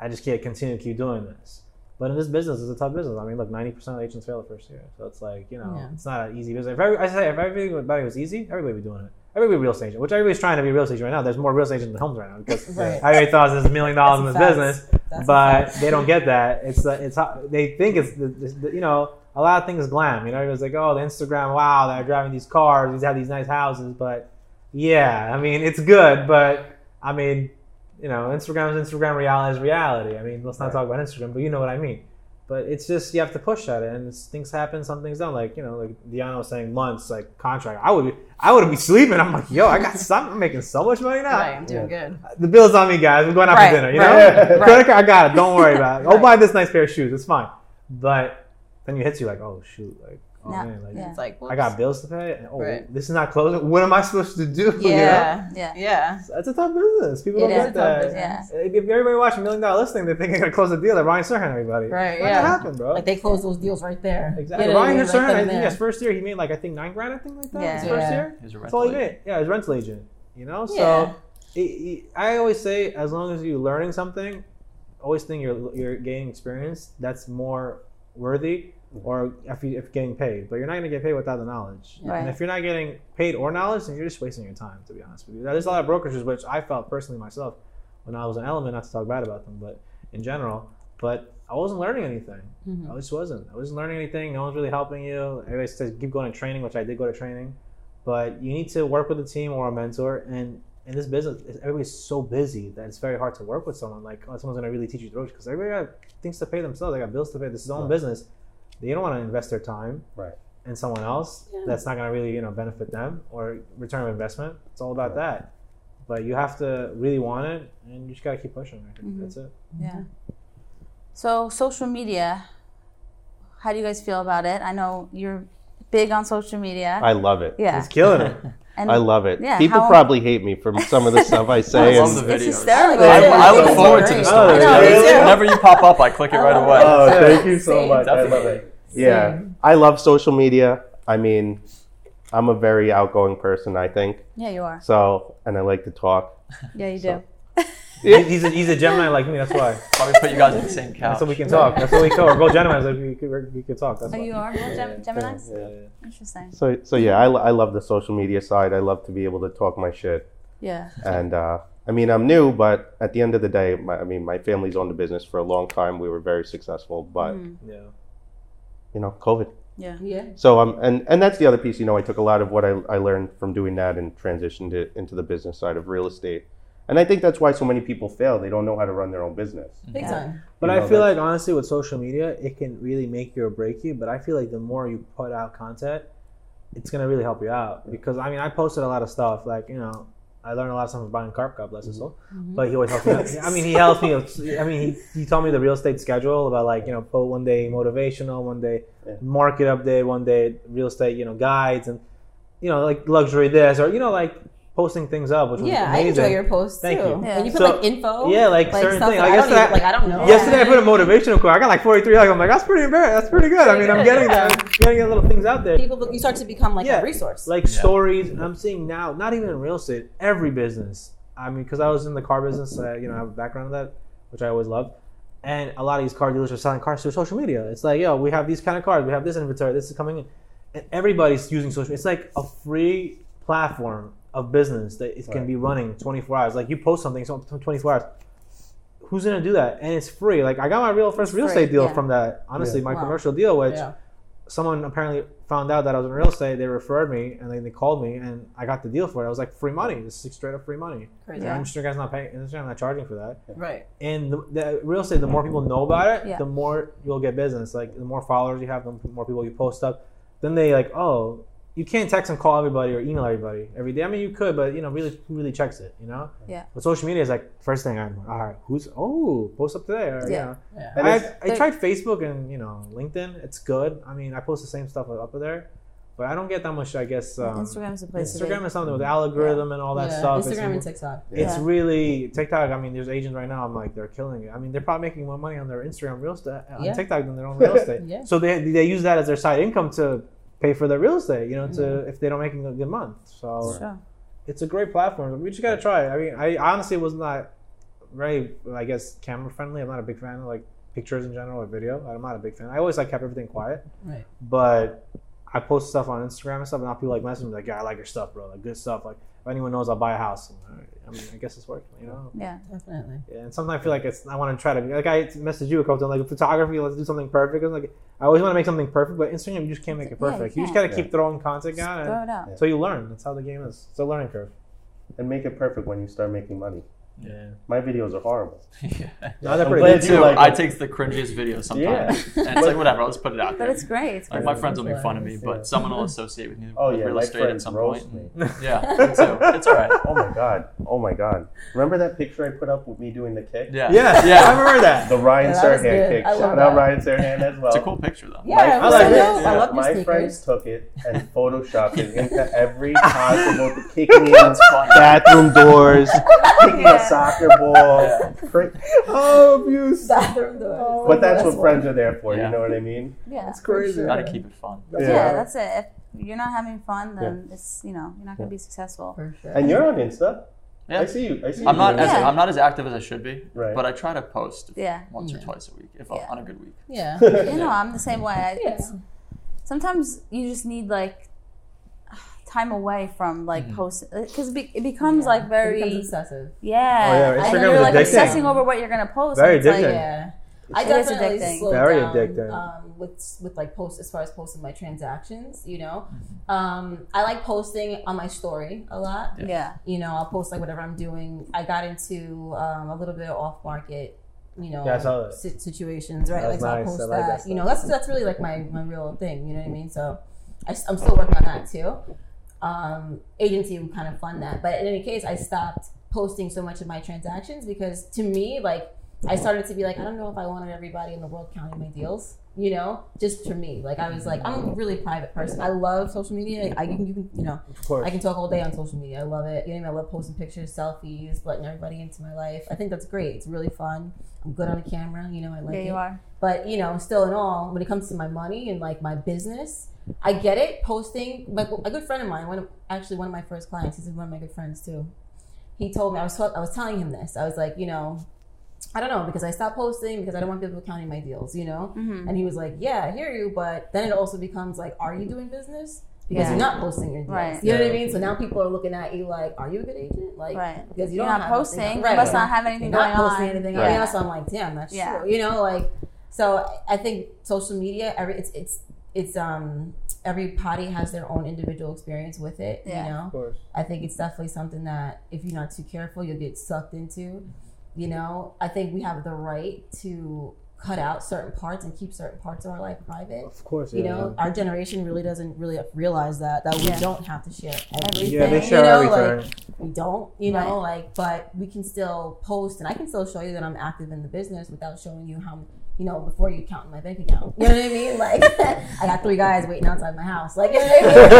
I just can't continue to keep doing this. But in this business, it's a tough business. I mean, look, ninety percent of agents fail the first year, so it's like you know, Yeah. it's not an easy business. If every, I say if everybody was easy, everybody would be doing it. Everybody real estate agent, which everybody's trying to be a real estate agent right now. There's more real estate agents than homes right now because Right. everybody thought there's a million dollars in this business. That's but they don't get that. It's the, it's they think it's the, the, the- you know a lot of things glam. You know, everyone's like, oh, the Instagram, wow, they're driving these cars, these have these nice houses, but yeah, I mean, it's good, but I mean, you know, Instagram is Instagram, reality is reality. I mean, let's not Right. talk about Instagram, but you know what I mean. But it's just you have to push at it, and it's, things happen, some things don't. Like you know, like Deanna was saying, months like contract. I would, be, I would be sleeping. I'm like, yo, I got, some, I'm making so much money now. Right, I'm doing good. The bill's on me, guys. We're going out Right, for dinner. You right, know, right. credit card, I got it. Don't worry about it. I'll Right. buy this nice pair of shoes. It's fine. But then you hit you like, oh shoot, like oh Yeah, man, like yeah. It's like, I got bills to pay. And, oh, Right. this is not closing. What am I supposed to do? You know? Yeah. Yeah. Yeah. That's a tough business. People It don't is get a tough that. business. If if everybody watching Million Dollar Listing, they think they're gonna close the deal. That Ryan Serhant, everybody. Right, Not yeah. gonna bro. Like they close those deals right there. exactly. You know I Ryan mean? Serhant, I think there. his first year he made like I think nine grand. I think like that. Yeah. His first Yeah. year. He's a That's all he rental made. Yeah, his rental agent. You know, so Yeah. it, it- I always say as long as you're learning something, always think you're you're gaining experience. That's more worthy. Or if, you, if you're getting paid, but you're not going to get paid without the knowledge. Right. And if you're not getting paid or knowledge, then you're just wasting your time. To be honest with you, there's a lot of brokerages which I felt personally myself when I was an Elliman. Not to talk bad about them, but in general, but I wasn't learning anything. Mhm. I just wasn't. I wasn't learning anything. No one's really helping you. Everybody says keep going to training, which I did go to training, but you need to work with a team or a mentor. And in this business, everybody's so busy that it's very hard to work with someone. Like, oh, someone's gonna really teach you the ropes because everybody got things to pay themselves. They got bills to pay. This is their own Right. business. They don't want to invest their time. Right. in someone else that's not going to really you know benefit them or return of investment. It's all about that. But you have to really want it, and you just got to keep pushing. I think mm-hmm. that's it. Yeah. Mm-hmm. So social media, how do you guys feel about it? I know you're big on social media. I love it. yeah. It's killing it. And I love it. Yeah, People how- probably hate me for some of the stuff I say. I love and- the It's videos. hysterical. I, I look forward to great. the Oh, stories. I know, me too. Whenever you pop up, I click it right oh, away. Oh, thank you so Same. much. I love it. Yeah, I love social media. I mean, I'm a very outgoing person, I think. Yeah, you are. So, and I like to talk. Yeah, you do. He- he's, a, he's a Gemini like me. That's why. Probably put you guys in the same couch. That's what we can talk. That's what we call. We're both Geminis. Like we could, we could talk. That's Oh, why. you are both Gem- Geminis? Yeah, yeah. Interesting. So, so yeah, I, I love the social media side. I love to be able to talk my shit. Yeah. And uh, I mean, I'm new, but at the end of the day, my, I mean, my family's owned the business for a long time. We were very successful, but Mm, yeah. you know, COVID. yeah. Yeah. So um, and and that's the other piece. You know, I took a lot of what I, I learned from doing that and transitioned it into the business side of real estate. And I think that's why so many people fail. They don't know how to run their own business. Big Yeah. time. But You I feel like honestly, with social media, it can really make you or break you. But I feel like the more you put out content, it's gonna really help you out. Because I mean, I posted a lot of stuff. Like you know, I learned a lot of stuff from Brian Karp, God bless his mm-hmm. soul. Mm-hmm. But he always helped me. out. I mean, he helped me. I mean, he, he told me the real estate schedule about like you know, put one day motivational, one day Yeah. market update, one day real estate, you know, guides, and you know, like luxury this or you know, like posting things up, which was Yeah, I amazing. enjoy your posts Thank too. you. Yeah. When you put So- like info, Yeah, like, certain things. that I I guess don't even, that- like I don't know. Yesterday I put a motivational quote. I got like 43 likes. I'm like, that's pretty embarrassing. That's pretty good. I mean, I'm getting that. I'm getting little things out there. people you start to become like Yeah. a resource. Like stories. And I'm seeing now, not even in real estate, every business. I mean, because I was in the car business, uh, you know, I have a background in that, which I always loved. And a lot of these car dealers are selling cars through social media. It's like, yo, we have these kind of cars. We have this inventory. This is coming in. And everybody's using social It's like a free platform of business that it can Right. be running 24 hours. Like you post something, so 24 hours. Who's gonna do that? And it's free. Like I got my real first real free, estate deal yeah. from that. Honestly, my Wow. commercial deal, which yeah. someone apparently found out that I was in real estate. They referred me, and then they called me, and I got the deal for it. I was like, free money. This is straight up free money. Crazy. Yeah. And Instagram's not paying. Instagram's not charging for that. Right. And the, the real estate, the more people know about it, Yeah. the more you'll get business. Like the more followers you have, the more people you post up. Then they like, oh, you can't text and call everybody or email everybody every day. I mean, you could, but you know, really, really checks it? You know. Yeah. But social media is like first thing I'm. All right, who's oh post up today? Or, Yeah. You know. Yeah. And I, I tried Facebook and you know LinkedIn. It's good. I mean, I post the same stuff up there, but I don't get that much. I guess um, Instagram's a place to be. Instagram is something with algorithm and all that yeah. stuff. Instagram and TikTok. it's Yeah. really TikTok. I mean, there's agents right now. I'm like, they're killing it. I mean, they're probably making more money on their Instagram real estate on Yeah. TikTok than their own real estate. Yeah. So they they use that as their side income to pay for their real estate. You know, to Mm-hmm. if they don't making a good month. So Sure. it's a great platform. We just gotta try. it. I mean, I honestly was not very, I guess, camera friendly. I'm not a big fan of like pictures in general or video. I'm not a big fan. I always like kept everything quiet, Right. but I post stuff on Instagram and stuff, and now people like message me like, "Yeah, I like your stuff, bro. Like good stuff. Like if anyone knows, I'll buy a house." I'm like, "All right." I mean, I guess it's working, you know. Yeah. Definitely. Yeah, and sometimes I feel like it's. I want to try to like I messaged you a couple times like photography. Let's do something perfect. I was like, I always want to make something perfect, but Instagram you just can't make it Yeah, you perfect. you, just gotta keep throwing content out, Throw it out. so you learn. That's how the game is. It's a learning curve. And make it perfect when you start making money. Yeah. My videos are horrible. yeah. No, they're I'm pretty glad good. Too, like I take the cringiest videos sometimes, Yeah. and it's like whatever. I'll just put it out But there. it's great. It's Like great. my friends will make fun of me, but someone will associate with me Oh with yeah, real my estate at some point. me. Yeah, me too. It's all right. Oh my god. Oh my god. Remember that picture I put up with me doing the kick? Yeah, Yeah, yeah. I remember that. The Ryan Yeah, that Serhant kick. I love Shout out. Ryan Serhant as well. It's a cool picture though. Yeah, My it was like it. I Yeah, love your my friends took it and photoshopped it into every possible kicking in bathroom doors, kicking Yeah. a soccer ball. Frick. Oh, abuse. Bathroom doors. Oh. But that's what That's friends are there for. Yeah. You know what I mean? Yeah. It's crazy. sure. Gotta keep it fun. Yeah. that's it. If you're not having fun, then it's you know you're not gonna be successful. For sure. And you're on Insta. Yeah. I see you. I see I'm you not doing as. Yeah. I'm not as active as I should be, Right. but I try to post Yeah. once or twice a week, if Yeah. on a good week. yeah. You know, I'm the same way. I, Yeah. sometimes you just need like time away from like Mhm. posting because it, be, it becomes Yeah. like It very becomes obsessive. yeah. Oh, yeah, and then you're like addicting. obsessing over what you're gonna post. Very and it's like, addicting. Yeah. I It is definitely addicting. slowed Very down addicting. Um, with with like post as far as posting my transactions. You know, um, I like posting on my story a lot. yeah. You know, I'll post like whatever I'm doing. I got into um, a little bit of off market. You know, Yeah, that. situations, right? That's like so I'll post I like that. that You know, that's that's really like my my real thing. You know what I mean? So I, am still working on that too. Um, agency would kind of fund that, but in any case, I stopped posting so much of my transactions because to me, like I started to be like, I don't know if I wanted everybody in the world counting my deals. You know, just for me, like I was like, I'm a really private person. I love social media. I can, you can, you know, Of course. I can talk all day on social media. I love it. You know, I love posting pictures, selfies, letting everybody into my life. I think that's great. It's really fun. I'm good on the camera. You know, I like Yeah, it. you are. But you know, still in all, when it comes to my money and like my business, I get it. Posting, like a good friend of mine, one of, actually one of my first clients, he's one of my good friends too. He told me I was I was telling him this. I was like, you know, I don't know because I stopped posting because I don't want people counting my deals, you know. Mm-hmm. And he was like, yeah, I hear you, but then it also becomes like, are you doing business? Because Yeah. you're not posting your deals. Right. You know what I mean? So now people are looking at you like, are you a good agent? Like, Right. because you You're don't not have posting. Nothing, You right. must not have anything You're not going posting on. anything. Yeah. Yeah. So I'm like, damn, that's Yeah. true. You know, like, so I think social media, every it's it's it's um every party has their own individual experience with it. Yeah. You know, Of course. I think it's definitely something that if you're not too careful, you'll get sucked into. You know, I think we have the right to cut out certain parts and keep certain parts of our life private. Of course. You yeah. know, our generation really doesn't really realize that that we Yeah. don't have to share everything. Yeah, they you share know, everything. Like, we don't, you know, like, but we can still post, and I can still show you that I'm active in the business without showing you how, you know, before you count my bank account. You know what I mean? Like, I got three guys waiting outside my house. Like, you know what I mean?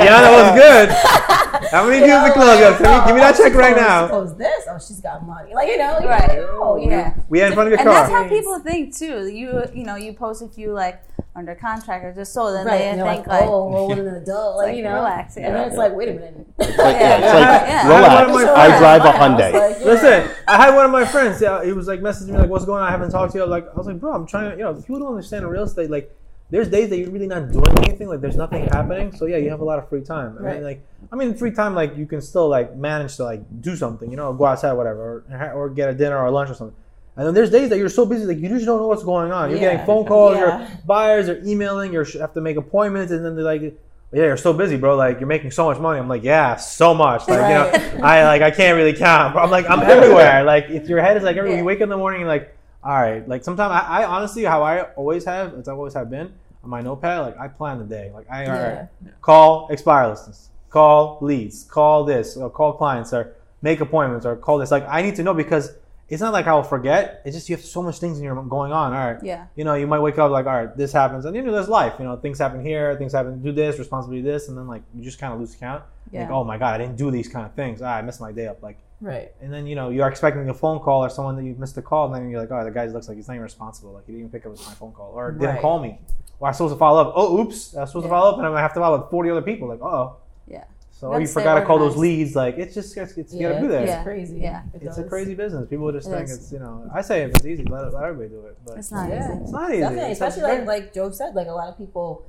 yeah, that was good. How many You views the club? like, Give me, give me that oh, check right now. She posed this. Oh, she's got money. Like, you know, you Right. don't know, Yeah. know. We had in front of your And that's how people think too. You you know you post if you like under contract or just so then Right, they and they're think like, like, oh, rolling an adult, like, like, you know, relax, and then it's like, wait a minute, Like, Yeah. it's like, Yeah. relax. I had one of I drive a I was Hyundai. like, yeah. Listen, I had one of my friends. Yeah, he was like messaging me like, "What's going on? I haven't talked to you." Like, I was like, "Bro, I'm trying to." You know, people don't understand real estate. Like, there's days that you're really not doing anything. Like, there's nothing happening. So yeah, you have a lot of free time. I Right. mean, like, I mean, free time like you can still like manage to like do something. You know, go outside, whatever, or, or get a dinner or lunch or something. And then there's days that you're so busy, like you just don't know what's going on. You're Yeah. getting phone calls, Yeah. your buyers are emailing, you have to make appointments, and then they're like, "Yeah, you're so busy, bro. Like you're making so much money." I'm like, "Yeah, so much." Like you Right. know, I like I can't really count. But I'm like I'm everywhere. Like if your head is like everywhere, Yeah. you wake up in the morning, you're like, all right. Like sometimes I, I honestly how I always have, as I always have been on my notepad. Like I plan the day. Like I all right, call expire listings, call leads, call this, or call clients, or make appointments, or call this. Like I need to know because it's not like I'll forget. It's just you have so much things in your going on. All right, yeah, you know, you might wake up like, all right, this happens, and you know, there's life. You know, things happen here, things happen. Do this, responsibility this, and then like you just kind of lose count. yeah, Like, oh my god, I didn't do these kind of things. Ah, I messed my day up. Like, right, and then you know you're expecting a phone call or someone that you missed a call, and then you're like, oh, the guy looks like he's not even responsible. Like he didn't even pick up my phone call or didn't Right. call me. Or I was supposed to follow up. Oh, oops, I was supposed Yeah. to follow up, and I'm gonna have to follow up with 40 other people. Like, oh, yeah. So or you forgot to call those leads. Like, it's just it's, it's you gotta do that. It's crazy. Yeah. It It's a crazy business. People just It think is. it's you know. I say if it's easy, let, let everybody do it. But It's not Yeah. easy. It's not easy. Definitely, It's especially like like Joe said, like a lot of people,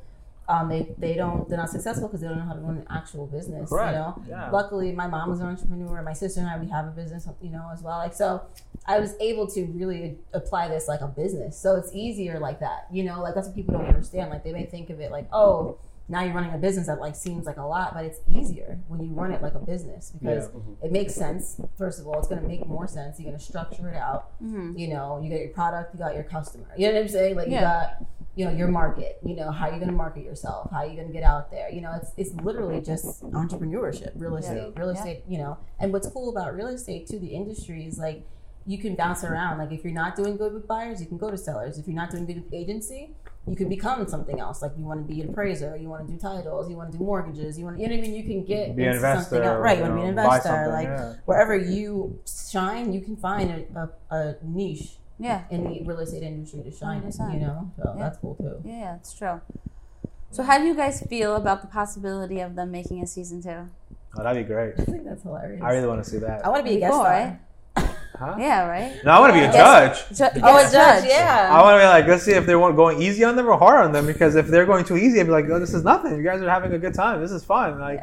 um, they they don't they're not successful because they don't know how to run an actual business. Correct. You know, Yeah. luckily my mom was an entrepreneur. My sister and I we have a business, you know, as well. Like so, I was able to really apply this like a business. So it's easier like that. You know, like that's what people don't understand. Like they may think of it like, oh. Now you're running a business that like seems like a lot, but it's easier when you run it like a business because it makes sense. First of all, it's going to make more sense. You're going to structure it out Mhm. you know, you got your product, you got your customer. You know what I'm saying? Like you got, you know, your market. You know, how you're going to market yourself? How you're you going to get out there? You know, it's it's literally just entrepreneurship, real estate, real Yeah. estate. You know, and what's cool about real estate too, the industry is like you can bounce around. Like if you're not doing good with buyers, you can go to sellers. If you're not doing good with agency, you can become something else. Like you want to be an appraiser, you want to do titles, you want to do mortgages, you want, to, you know what I mean? You can get be an into investor, something else, right? You want to be an investor, like yeah. wherever you shine, you can find a, a, a niche yeah, in the real estate industry to shine in, you know? So Yeah. that's cool too. yeah, yeah. It's true. So, how do you guys feel about the possibility of them making a season two? Oh, that'd be great. I think that's hilarious. I really want to see that. I want to be a guest Cool, star. Right? Huh? Yeah, right. No, I want to be a Guess- judge. Ju- Oh, a guest judge, I want to be like, let's see if they're going easy on them or hard on them. Because if they're going too easy, I'd be like, oh, this is nothing. You guys are having a good time. This is fun. Like,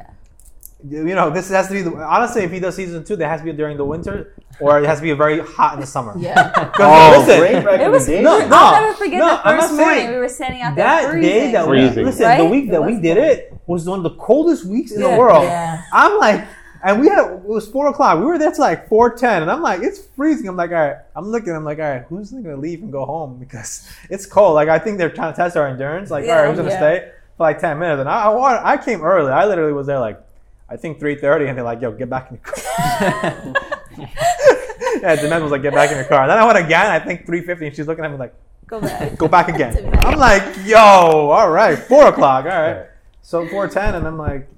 you know, this has to be. The, honestly, if he does season two, there has to be during the winter, or it has to be very hot in the summer. Yeah. 'Cause Oh, listen, great It was. No, no. I'll never forget no, the I'm not first morning saying- we were standing out there that freezing. day that we Freezing. listen, the Right? week that we did cold. it was one of the coldest weeks in Yeah. the world. Yeah. I'm like, and we had it was four o'clock. We were there till like four ten, and I'm like, it's freezing. I'm like, all right. I'm looking. I'm like, all right, who's gonna leave and go home because it's cold. Like I think they're trying to test our endurance. Like, all Yeah. right, who's gonna Yeah. stay? for like ten minutes, and I I, I came early. I literally was there like I think three thirty, and they're like, "Yo, get back in your car." yeah, Dement was like, "Get back in your car." And then I went again. I think three fifty, and she's looking at me like, Go back. "Go back again." I'm like, "Yo, all right, four o'clock, all right." So four ten, and I'm like,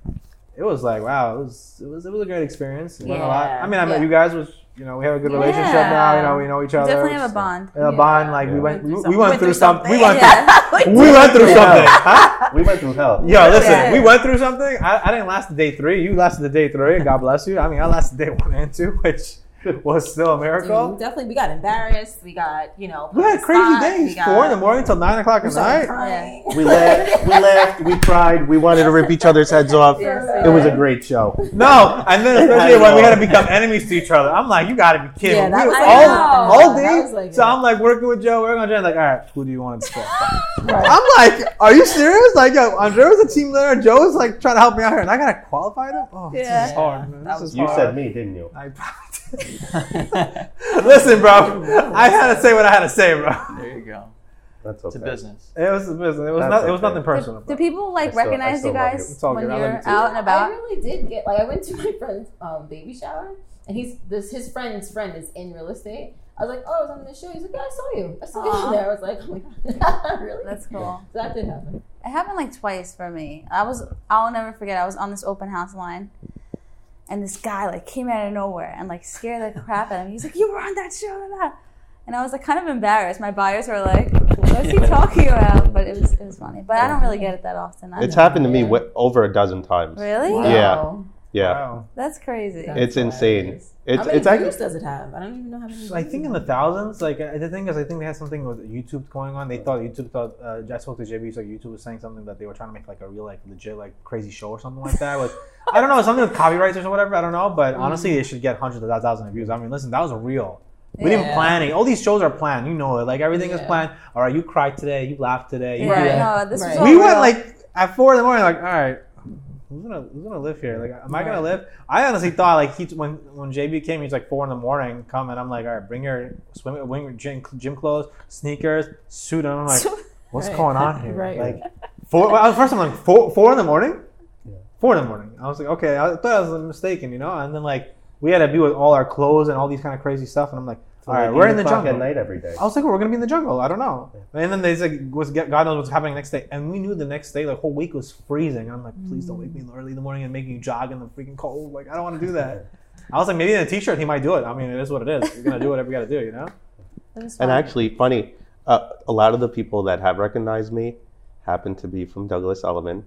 it was like, wow, it was it was it was a great experience. It went a lot. Yeah. I mean, I met Yeah. you guys was you know we have a good relationship now. You know, we know each We other. definitely have a So- bond. a bond. Like we went, we, Went we through went through something. We went, Yeah. we went through something. Huh? We went through hell. Yo, listen, Yeah. we went through something. I, I didn't last the day three. You lasted the day three. God bless you. I mean, I lasted day one and two, which was still a Dude, miracle. definitely, we got embarrassed. We got, you know, We had crazy on spot. days. We got- Four in the morning till nine o'clock at night. crying. We laughed, we laughed, we cried, we wanted to rip each other's heads off. Yes, It was a great show. No, and then especially when we had to become enemies to each other. I'm like, you gotta be kidding. Yeah, that we was all, all day. was like- so I'm like working with Joe, working on Joe. Like, all right, who do you want to discuss? Right. I'm like, are you serious? Like, yo, Andre was a team leader. Joe's like trying to help me out here, and I gotta qualify them. Oh, this is hard. Man. This is You hard. said me, didn't you? I probably did. Listen, bro. I had to say what I had to say, bro. there you go. That's okay. It's a business. It was a business. It was That's not. It was okay. nothing personal. Do bro. people like still- recognize you guys you. It's all when good. I you're you out and about? I really did get like I went to my friend's um, baby shower, and he's this his friend's friend is in real estate. I was like, oh, I was on the show. He's like, yeah, I saw you. I saw Aw. you there. I was like, oh my god, really? That's cool. So that did happen. It happened like twice for me. I was I'll never forget. I was on this open house line, and this guy like came out of nowhere and like scared the crap out of me. He's like, "You were on that show," blah, blah." and I was like kind of embarrassed. My buyers were like, "What's he talking about?" But it was it was funny. But I don't really get it that often. I It's happened to me over a dozen times. Really? Wow. Yeah, Wow. That's crazy. That's it's insane. It's how many it's actually views does it have? I don't even know how many. So I think in the thousands. Like uh, the thing is, I think they had something with YouTube going on. They thought YouTube thought. Uh, I spoke to JB. So YouTube was saying something that they were trying to make like a real, like legit, like crazy show or something like that. With I don't know, something with copyrights or whatever. I don't know, but honestly, they should get hundreds of thousands of views. I mean, listen, that was real. We didn't plan it. All these shows are planned. You know it. Like everything is planned. All right, you cried today. You laughed today. You Right. no, this Right. was all We went like at four in the morning. Like, all right, who's gonna who's gonna live here? Like, am I gonna live? I honestly thought like he when when JB came, he's like four in the morning. Come and I'm like, all right, bring your swim, bring your gym, gym clothes, sneakers, suit. And I'm like, what's Right. going on here? Right. Like, four. Well, first I'm like four four in the morning. Yeah. Four in the morning. I was like, okay, I thought I was mistaken, you know. And then like we had to be with all our clothes and all these kind of crazy stuff, and I'm like, So all right, we're in the jungle. at night every day. I was like, we're gonna be in the jungle. I don't know. And then they said, was God knows what's happening next day. And we knew the next day, the whole week was freezing. And I'm like, please don't wake me early in the morning and make me jog in the freaking cold. Like, I don't want to do that. I was like, maybe in a t-shirt he might do it. I mean, it is what it is. You're gonna do whatever you gotta do, you know. And actually, funny, uh, a lot of the people that have recognized me happen to be from Douglas Elliman,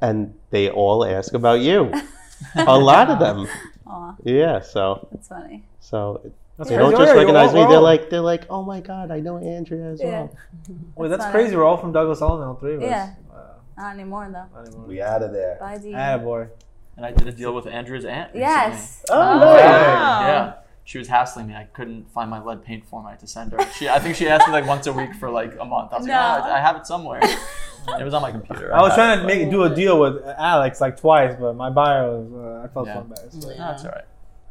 and they all ask about you. a lot of them, Aw, yeah. So, that's funny. so That's they Yeah. don't just yeah, recognize we're me. all- They're all- like, they're like, oh my god, I know Andrea as Yeah. well. Wait, that's funny. crazy. We're all from Douglas Elliman, all three of us. Yeah. Wow. Not anymore though. Not anymore. We out of there. Bye, D. Attaboy. And I did a deal with Andrea's aunt. recently. Yes. Oh, Oh, nice. wow. Yeah. She was hassling me. I couldn't find my lead paint form. I had to send her. She, I think she asked me like once a week for like a month. I was like, No. oh, I have it somewhere. it was on my computer. I was trying it, to make do a deal with Alex like twice, but my buyer was uh, I felt Yeah. so embarrassed. No, that's all right.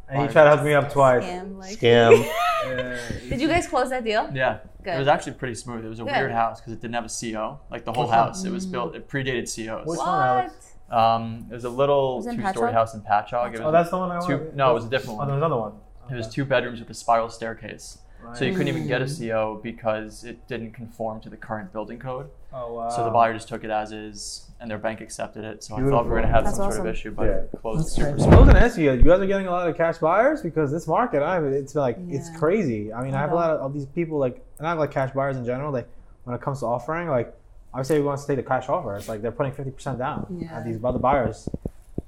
And he tried to hook me up twice. Scam, like- Scam. Did you guys close that deal? Yeah. Good. It was actually pretty smooth. It was a Good. weird house because it didn't have a CO. Like the whole house, it was built. It predated COs. Which one, what? Alex? Um, it was a little Was it in two-story Patchogue? house in Patchogue. It was, Oh, that's the one I two, want. no, it was a different Oh, one. there's another one. It was two bedrooms with a spiral staircase. So you couldn't even get a Mm. CO because it didn't conform to the current building code. Oh wow. So the buyer just took it as is, and their bank accepted it. So I thought we Beautiful. were gonna have That's some sort of issue, but Yeah. it closed That's super great. smooth. I was gonna ask you, you guys are getting a lot of cash buyers because this market, I mean, it's like it's crazy. I mean, I I have a lot of, of these people like not like cash buyers in general. Like when it comes to offering, like I would say we want to take the cash offer. It's like they're putting fifty percent down Yeah. at these other buyers,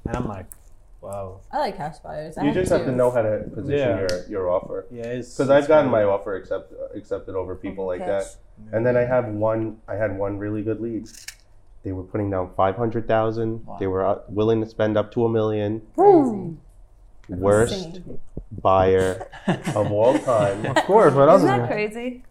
and I'm like, wow, I like cash buyers. I You just have two. to know how to position Yeah. your, your offer. yeah, Because I've gotten my offer accept, accepted over people like Cash. that. And then I have one. I had one really good lead. They were putting down five hundred thousand. Wow. They were uh, willing to spend up to a million. Crazy. Worst Insane. buyer of all time. Of course, what else Isn't is that there? crazy?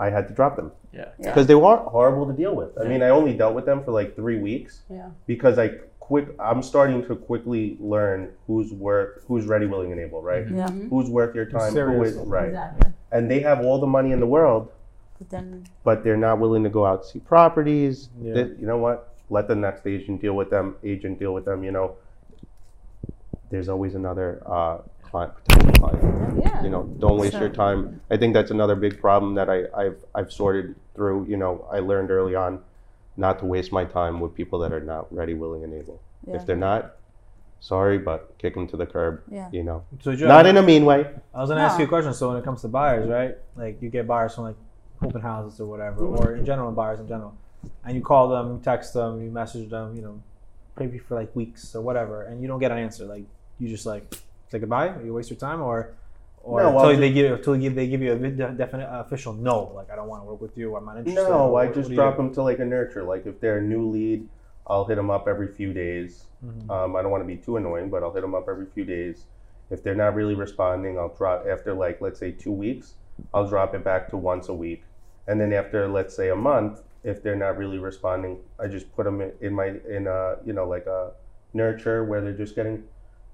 I had to drop them Yeah. Yeah. because they were horrible to deal with. I mean, I only dealt with them for like three weeks Yeah. because I quick. I'm starting to quickly learn who's worth, who's ready, willing, and able. Right? Yeah. Who's worth your time? Who Serious. is right? Exactly. And they have all the money in the world, But then but they're not willing to go out and see properties. Yeah. They- you know what? let the next agent deal with them. Agent deal with them. You know, there's always another uh, client, potential client. Yeah. You know, don't waste So- your time. I think that's another big problem that I, I've I've sorted through. You know, I learned early on not to waste my time with people that are not ready, willing, and able. Yeah. If they're not, sorry, but kick them to the curb. Yeah. You know, So Joe, not in a mean way. I was gonna ask you a question. So when it comes to buyers, right? Like you get buyers from like open houses or whatever, or in general buyers in general, and you call them, you text them, you message them, you know, maybe for like weeks or whatever, and you don't get an answer. Like you just like say goodbye, you waste your time, or or No, until they give until they give you a definite uh, official no, like I don't want to work with you, I'm not interested. No, or I just drop them to like a nurture. Like if they're a new lead, I'll hit them up every few days. Mhm. Um, I don't want to be too annoying, but I'll hit them up every few days. If they're not really responding, I'll drop after like let's say two weeks. I'll drop it back to once a week, and then after let's say a month, if they're not really responding, I just put them in, my in a you know like a nurture where they're just getting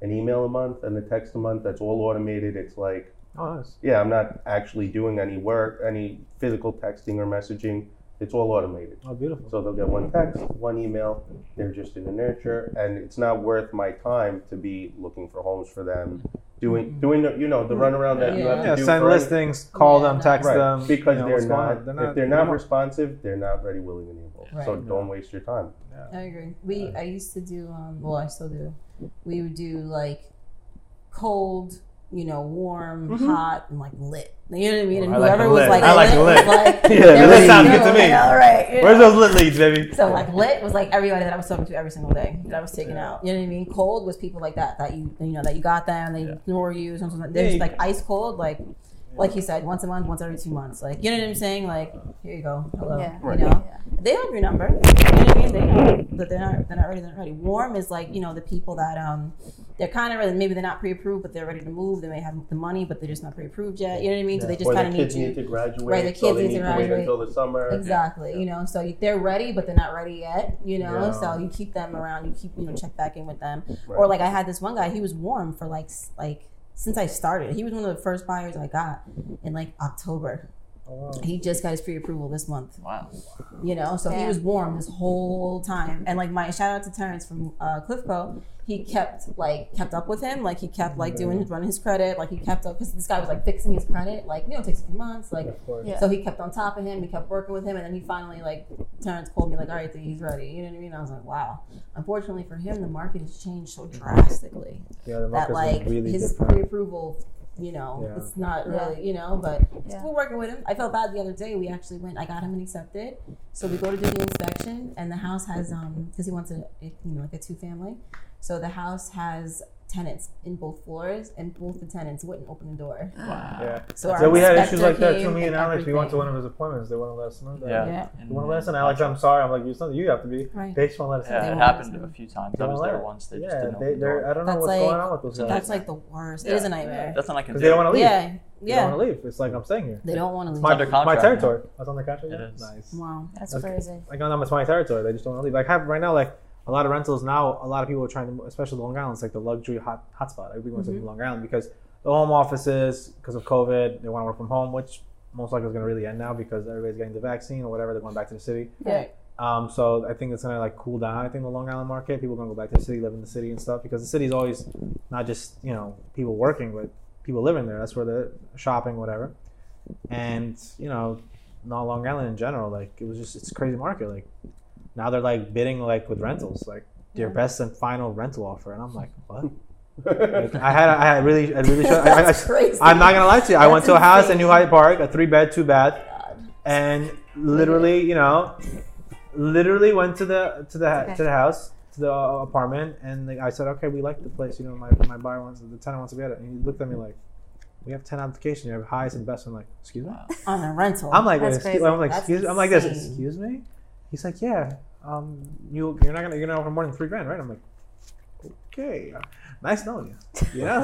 an email a month and a text a month. That's all automated. It's like Oh, nice. yeah, I'm not actually doing any work, any physical texting or messaging. It's all automated. Oh, beautiful. So they'll get one text, one email. They're just in the nurture, and it's not worth my time to be looking for homes for them, doing doing the you know the runaround that you have to do. yeah, do. send for any- listings, call Yeah, them, no. text right? them, because you know, they're, what's going not, if they're not don't- responsive, they're not ready, willing, and able. So Right. don't waste your time. I agree. We I used to do um well I still do. We would do like cold, you know, warm, Mm-hmm. hot, and like lit. You know what I mean? And I like whoever the was like I like lit. like Yeah, lit sounds good to me. like, All right. you Where's know? those lit leads, baby? So like lit was like everybody that I was talking to every single day that I was taking out. You know what I mean? Cold was people like that that you you know that you got them, they ignore you, something like they're Yeah, just like ice cold, like like you said, once a month, once every two months. Like you know what I'm saying? Like here you go, hello. Yeah. Right. You know, Yeah. they have your number. You know what I mean? They know that they're not they're not ready. They're not ready. Warm is like you know the people that um they're kind of ready. Maybe they're not pre-approved, but they're ready to move. They may have the money, but they're just not pre-approved yet. You know what I mean? So they just kind of need kids need to graduate. Right, the kids they need need to to wait graduate. until the summer. Exactly. You know, so they're ready, but they're not ready yet. You know, Yeah. so you keep them around. You keep you know check back in with them. Right. Or like I had this one guy. He was warm for like s- like since I started. He was one of the first buyers I got in like October. Oh. He just got his pre-approval this month. Wow. You know, so he was warm this whole time. And like my shout out to Terrence from uh, Cliffco, he kept like kept up with him. Like he kept like doing mm-hmm. his running his credit. Like he kept up because this guy was like fixing his credit. Like you know, it takes a few months. Like Of. Yeah. so he kept on top of him. He kept working with him, and then he finally like Terrence called me like, "All right, he's ready." You know what I mean? I was like, "Wow." Unfortunately for him, the market has changed so drastically Yeah, the that like really his different. pre-approval, you know, Yeah. it's not Yeah. really, you know. But Yeah. we're working with him. I felt bad the other day. We actually went. I got him and accepted, so we go to do the inspection, and the house has um because he wants a you know like a two family, so the house has tenants in both floors, and both the tenants wouldn't open the door. Ah. Wow. Yeah. So, our So we had issues like that came too. Me and and Alex, we went to one of his appointments. They wouldn't let us know that. Yeah. Yeah. And- They wouldn't let us. And Alex, I'm sorry. I'm like, you something you have to be. Right. They just won't let us. Yeah, They it happened a few times. I was there once. They just yeah, didn't they, open the they're. I don't know That's what's like- going on with those guys. That's like the worst. It Yeah. is a nightmare. That's not I can Because do. they don't want to leave. Yeah, Yeah. They don't want to leave. It's like I'm staying here. They don't want to leave. My, contract my now. territory. That's on the contract. It yeah? Nice. Wow. That's That's- crazy. Like on it's my territory. They just don't want to leave. Like have right now, like a lot of rentals now. A lot of people are trying to, especially Long Island. It's like the luxury hot hotspot. Everybody wants to Mm-hmm. move to Long Island because the home offices, because of COVID, they want to work from home, which most likely is going to really end now because everybody's getting the vaccine or whatever. They're going back to the city. Yeah. Um, so I think it's gonna like cool down. I think the Long Island market, people are gonna go back to the city, live in the city and stuff because the city's always not just you know people working, but people living there. That's where they're shopping, whatever. And you know, not Long Island in general, like it was just it's a crazy market. Like now they're like bidding like with rentals, like their best and final rental offer, and I'm like, what? Like, I had I had really I really should, I, I, crazy. I'm not gonna lie to you. I went That's to a house in. New Hyde Park, a three bed, two bath, God. and literally, you know, literally went to the to the Okay. to the house to the uh, apartment, and like, I said, okay, we like the place. You know, my my buyer wants the tenant wants to be at it, and he looked at me like, we have ten applications. You have highest and best. I'm like, excuse me. On a rental. I'm like, That's excuse, crazy. I'm like, That's excuse, I'm like this. Excuse me. He's like, yeah. Um, you you're not gonna you're gonna offer more than three grand, right? I'm like, okay. Nice knowing you. You know,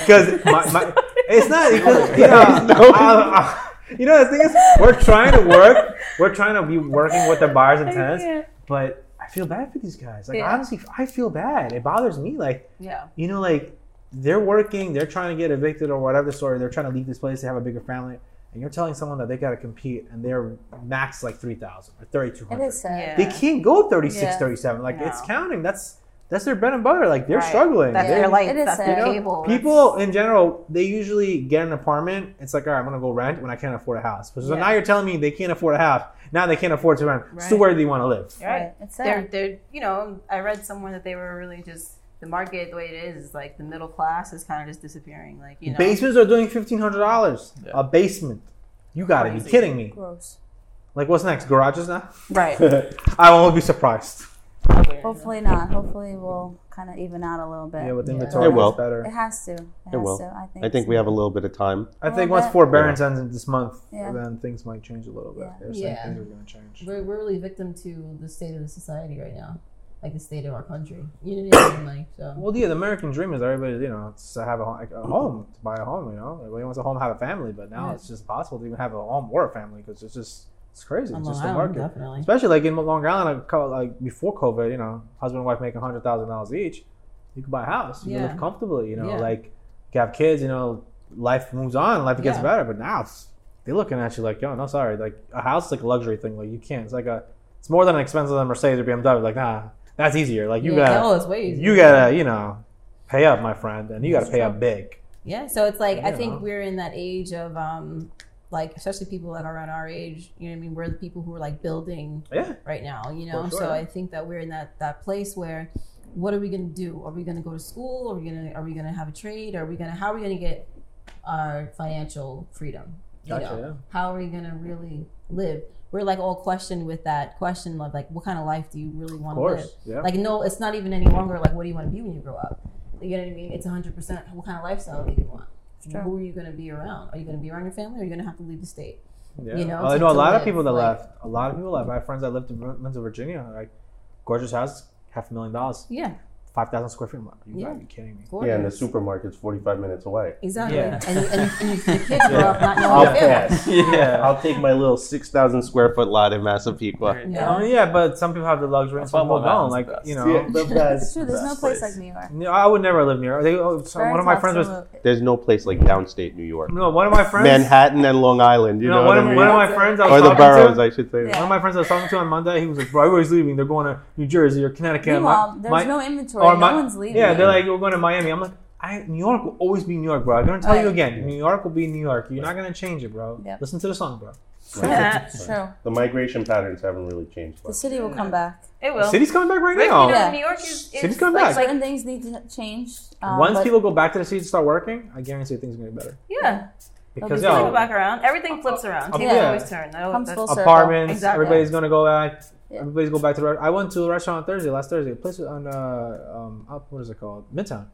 because my, my it's not because you know, I- I- you know the thing is we're trying to work, we're trying to be working with the buyers and tenants, but I feel bad for these guys. Like Yeah. honestly, I feel bad. It bothers me. Like yeah. you know, like they're working, they're trying to get evicted or whatever story. They're trying to leave this place. They have a bigger family, and you're telling someone that they got to compete and they're max like 3,000 or 3,200. is sad. Uh, yeah. They can't go 36, Yeah. 37. Like it's counting. That's that's their bread and butter. Like they're Right. struggling. That's They- their life. It is That's sad. You know. People in general, they usually get an apartment. It's like, all right, I'm gonna go rent when I can't afford a house. So Yeah. now you're telling me they can't afford a house. Now they can't afford to rent. So where do they want to live? Right. Right. It's They're, sad. they're, you know, I read somewhere that they were really just the market the way it is is like the middle class is kind of just disappearing. Like you know, Basements are doing fifteen hundred dollars Yeah. a basement. You gotta be kidding me. Gross. Like what's next? Garages now? right? I won't be surprised. Hopefully not. Hopefully we'll kind of even out a little bit. Yeah, with Yeah. inventory, It will. better. It has to. It, has will. to. I think. I think we have a little bit of time. I think Well, once that- forbearance ends in this month, Yeah. then things might change a little bit. Yeah. They're Yeah. things are going to change. We're, we're really victim to the state of the society right now, like the state of our country. You know what I mean? Like so. Well, yeah, the American dream is everybody, you know, to have a, like a home, to buy a home. You know, everybody wants a home, have a family, but now Yeah. it's just possible to even have a home or a family because it's just it's crazy. On It's just the market, definitely. especially like in Long Island, like, before COVID, you know, husband and wife making hundred thousand dollars each, you can buy a house, you can live comfortably. You know, Yeah. like you have kids, you know, life moves on, life gets Yeah. better. But now it's, they're looking at you like, yo, no, sorry, like a house is like a luxury thing. Like you can't. It's like a, it's more than an expensive than Mercedes or BMW. Like nah, that's easier. Like you yeah, gotta it's way easier. you gotta, you know, pay up, my friend, and you gotta pay up big. Yeah, so it's like I You think we're in that age of um like especially people that are around our age, you know what I mean? We're the people who are like building Yeah, right now, you know. sure. So I think that we're in that that place where what are we going to do? Are we going to go to school? Are we going to are we going to have a trade? Are we going to how are we going to get our financial freedom? You Gotcha, know, yeah. how are you going to really live? We're like all questioned with that question of like what kind of life do you really want to live? Yeah. Like, no, it's not even any longer like, what do you want to be when you grow up? You know what I mean? It's 100% what kind of lifestyle do you want? Who are you going to be around? Are you going to be around your family or are you going to have to leave the state? yeah. you know, Well, I know a to lot of people that like- left. A lot of people left. I have friends that lived in went to Virginia, like gorgeous house, half a million dollars, Yeah. Five thousand square feet. I'm like, you Yeah. gotta be kidding me. Yeah, and the gorgeous. supermarket's 45 minutes away. Exactly. Yeah. And, and, and the kids grow up not knowing I'll pass. Yeah. I'll take my little 6,000 square foot lot in Massapequa. Yeah. I mean, yeah, but some people have the luxury and That's some people don't. Like, Island's the you best. know, the best. It's true. There's no best place like New York. No, I would never live near. They, oh, so one of my friends was There's no place like downstate New York. no one of my friends. Manhattan and Long Island, you no, know one, what of, I mean? one of my friends I was or the boroughs, to, I should say. One of my friends I was talking to on Monday, he was like, "Bro, everybody's leaving. They're going to New Jersey or Connecticut." Meanwhile, there's no inventory. Or no my- one's leaving. Yeah, they're like, "We're going to Miami." I'm like, I, "New York will always be New York, bro. I'm gonna tell you again. New York will be New York. You're not gonna change it, bro. Yep. Listen to the song, bro. Yeah. It's true. The migration patterns haven't really changed The city will come back. It will. The City's coming back right But, now. you know, Yeah. New York is, is City's coming like, back. Certain things need to change. Um, Once people go back to the city to start working, I guarantee things are gonna get better. yeah. Because be People yo, go back around. Everything flips around. uh, Tables yeah. always turn. That- Comes that's- full circle. apartments, Exactly. everybody's gonna go back. Yeah. Everybody's go back to the. Re- I went to a restaurant on Thursday, last Thursday. A place on uh, um, up, what is it called? Midtown.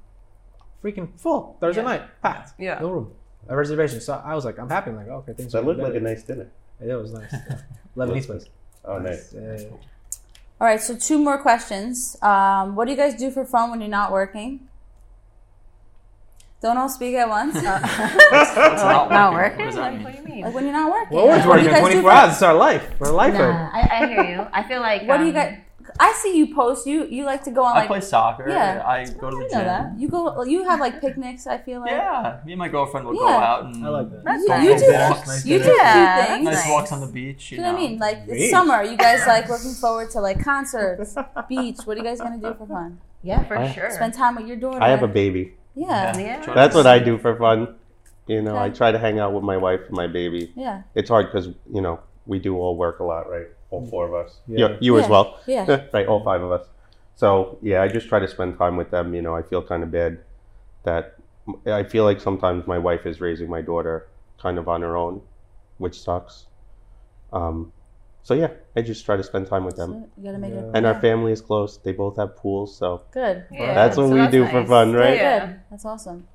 Freaking full Thursday Yeah. night, packed. Yeah. no room, a reservation. So I was like, I'm happy. I'm like, okay, things. That are looked getting like a nice dinner. Yeah, it was nice. Lebanese place. Oh, nice. Yeah, yeah, yeah. All right, so two more questions. Um, what do you guys do for fun when you're not working? Don't all speak at once. It's Not, not working? What does that Like, mean? what do you mean? like when you're not working. We're always What do working guys do 24 for- hours. It's our life. We're a lifer. Nah, I, I hear you. I feel like. What do you um, got? I see you post. You you like to go on I like. play soccer. Yeah. I go to I the know gym. that. You go. You have like picnics. I feel like. Yeah, me and my girlfriend will go Yeah. out and I like that. That's You, nice. you Nice do. dinners, nice you do dinners. Yeah, that's things. nice Nice. walks on the beach. You You know what I mean? Like it's Beach. summer. You guys like looking forward to like concerts, beach. What are you guys gonna do for fun? Yeah. For I- sure. Spend time with your daughter. I have a baby. Yeah. Yeah. Try That's what I do for fun. You know, I try to hang out with my wife and my baby. Yeah. It's hard because, you know, we do all work a lot, right? All four of us. Yeah. You, you as well. Yeah. right, all five of us. So, yeah, I just try to spend time with them. You know, I feel kind of bad that I feel like sometimes my wife is raising my daughter kind of on her own, which sucks. Um, so, yeah, I just try to spend time with them. So you gotta make it. And yeah. our family is close. They both have pools, so Good. Yeah, that's what so we that's do for fun, right? Yeah. Good. That's awesome.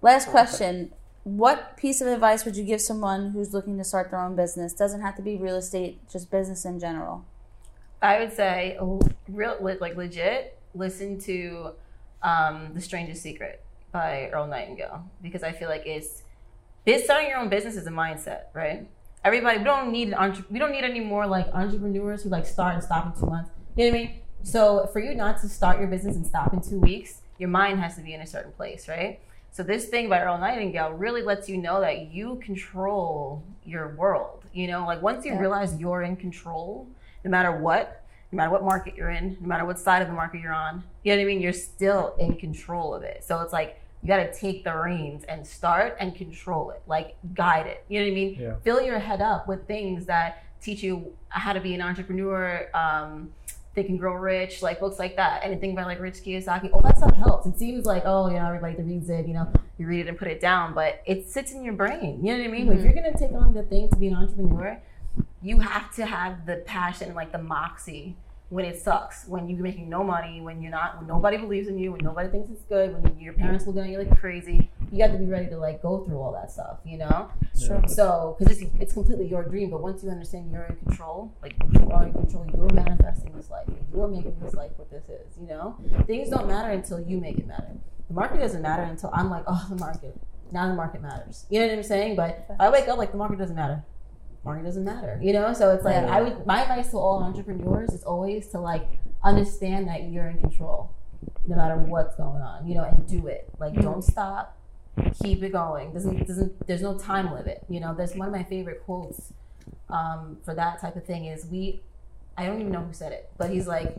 Last question. What piece of advice would you give someone who's looking to start their own business? Doesn't have to be real estate, just business in general. I would say, oh, real like legit, listen to um, "The Strangest Secret" by Earl Nightingale because I feel like it's biz- starting your own business is a mindset, right? Everybody, we don't need an we don't need any more like entrepreneurs who like start and stop in two months. You know what I mean? So for you not to start your business and stop in two weeks, your mind has to be in a certain place, right? So this thing by Earl Nightingale really lets you know that you control your world. You know, like once you Yeah. realize you're in control, no matter what, no matter what market you're in, no matter what side of the market you're on, you know what I mean? You're still in control of it. So it's like you got to take the reins and start and control it, like guide it. You know what I mean? Yeah. Fill your head up with things that teach you how to be an entrepreneur. Um, Think and Grow Rich, like books like that. Anything by like Rich Kiyosaki, all that stuff helps. It seems like, oh, you know, everybody that reads it, you know, you read it and put it down, but it sits in your brain. You know what I mean? Like, if you're gonna take on the thing to be an entrepreneur, you have to have the passion like the moxie when it sucks, when you're making no money, when you're not, when nobody believes in you, when nobody thinks it's good, when your parents look at you like crazy. You got to be ready to like go through all that stuff, you know. Sure. So, because it's, it's completely your dream, but once you understand you're in control, like you are in control, you're manifesting this life, you're making this life what this is, you know? Things don't matter until you make it matter. The market doesn't matter until I'm like, oh, the market. Now the market matters. You know what I'm saying? But I wake up like the market doesn't matter. Market doesn't matter, you know. So it's like. I would. My advice to all entrepreneurs is always to like understand that you're in control, no matter what's going on, you know, and do it. Like don't stop, keep it going. Doesn't doesn't there's no time limit. You know, there's one of my favorite quotes um, for that type of thing is we. I don't even know who said it, but he's like,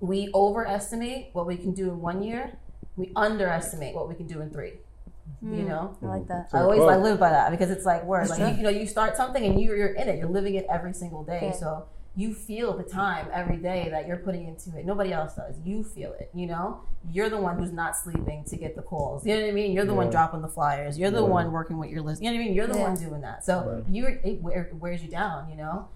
we overestimate what we can do in one year, we underestimate what we can do in three. You Mm, know, I like that. I always quote. I live by that because it's like word. That's Like you, you know, you start something and you're, you're in it. You're living it every single day. Yeah. So you feel the time every day that you're putting into it. Nobody else does. You feel it. You know, you're the one who's not sleeping to get the calls. You know what I mean? You're the one Yeah. dropping the flyers. You're the Yeah. one working with your list. You know what I mean? You're the Yeah. one doing that. So Right. you it wear- wears you down. You know,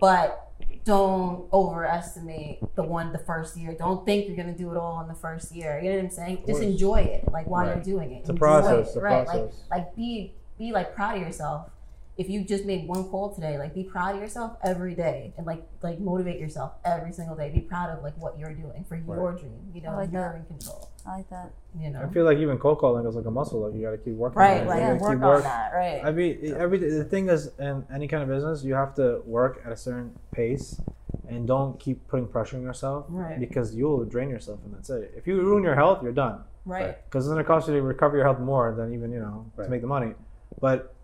but don't overestimate the one the first year. Don't think you're gonna do it all in the first year. You know what I'm saying? Just enjoy it, like while Right. you're doing it. It's a process, it, a right? Like process. like be be like proud of yourself if you just made one call today like be proud of yourself every day and like like motivate yourself every single day be proud of like what you're doing for your dream you know like you're in control I like that. you know, I feel like even cold calling is like a muscle. Like you got to keep working. right on it. like You yeah, gotta work on that right I mean, every the thing is, in any kind of business, you have to work at a certain pace, and don't keep putting pressure on yourself, Right. Because you'll drain yourself, and that's it. If you ruin your health, you're done. right Because it's gonna cost you to recover your health more than even you know Right. to make the money. But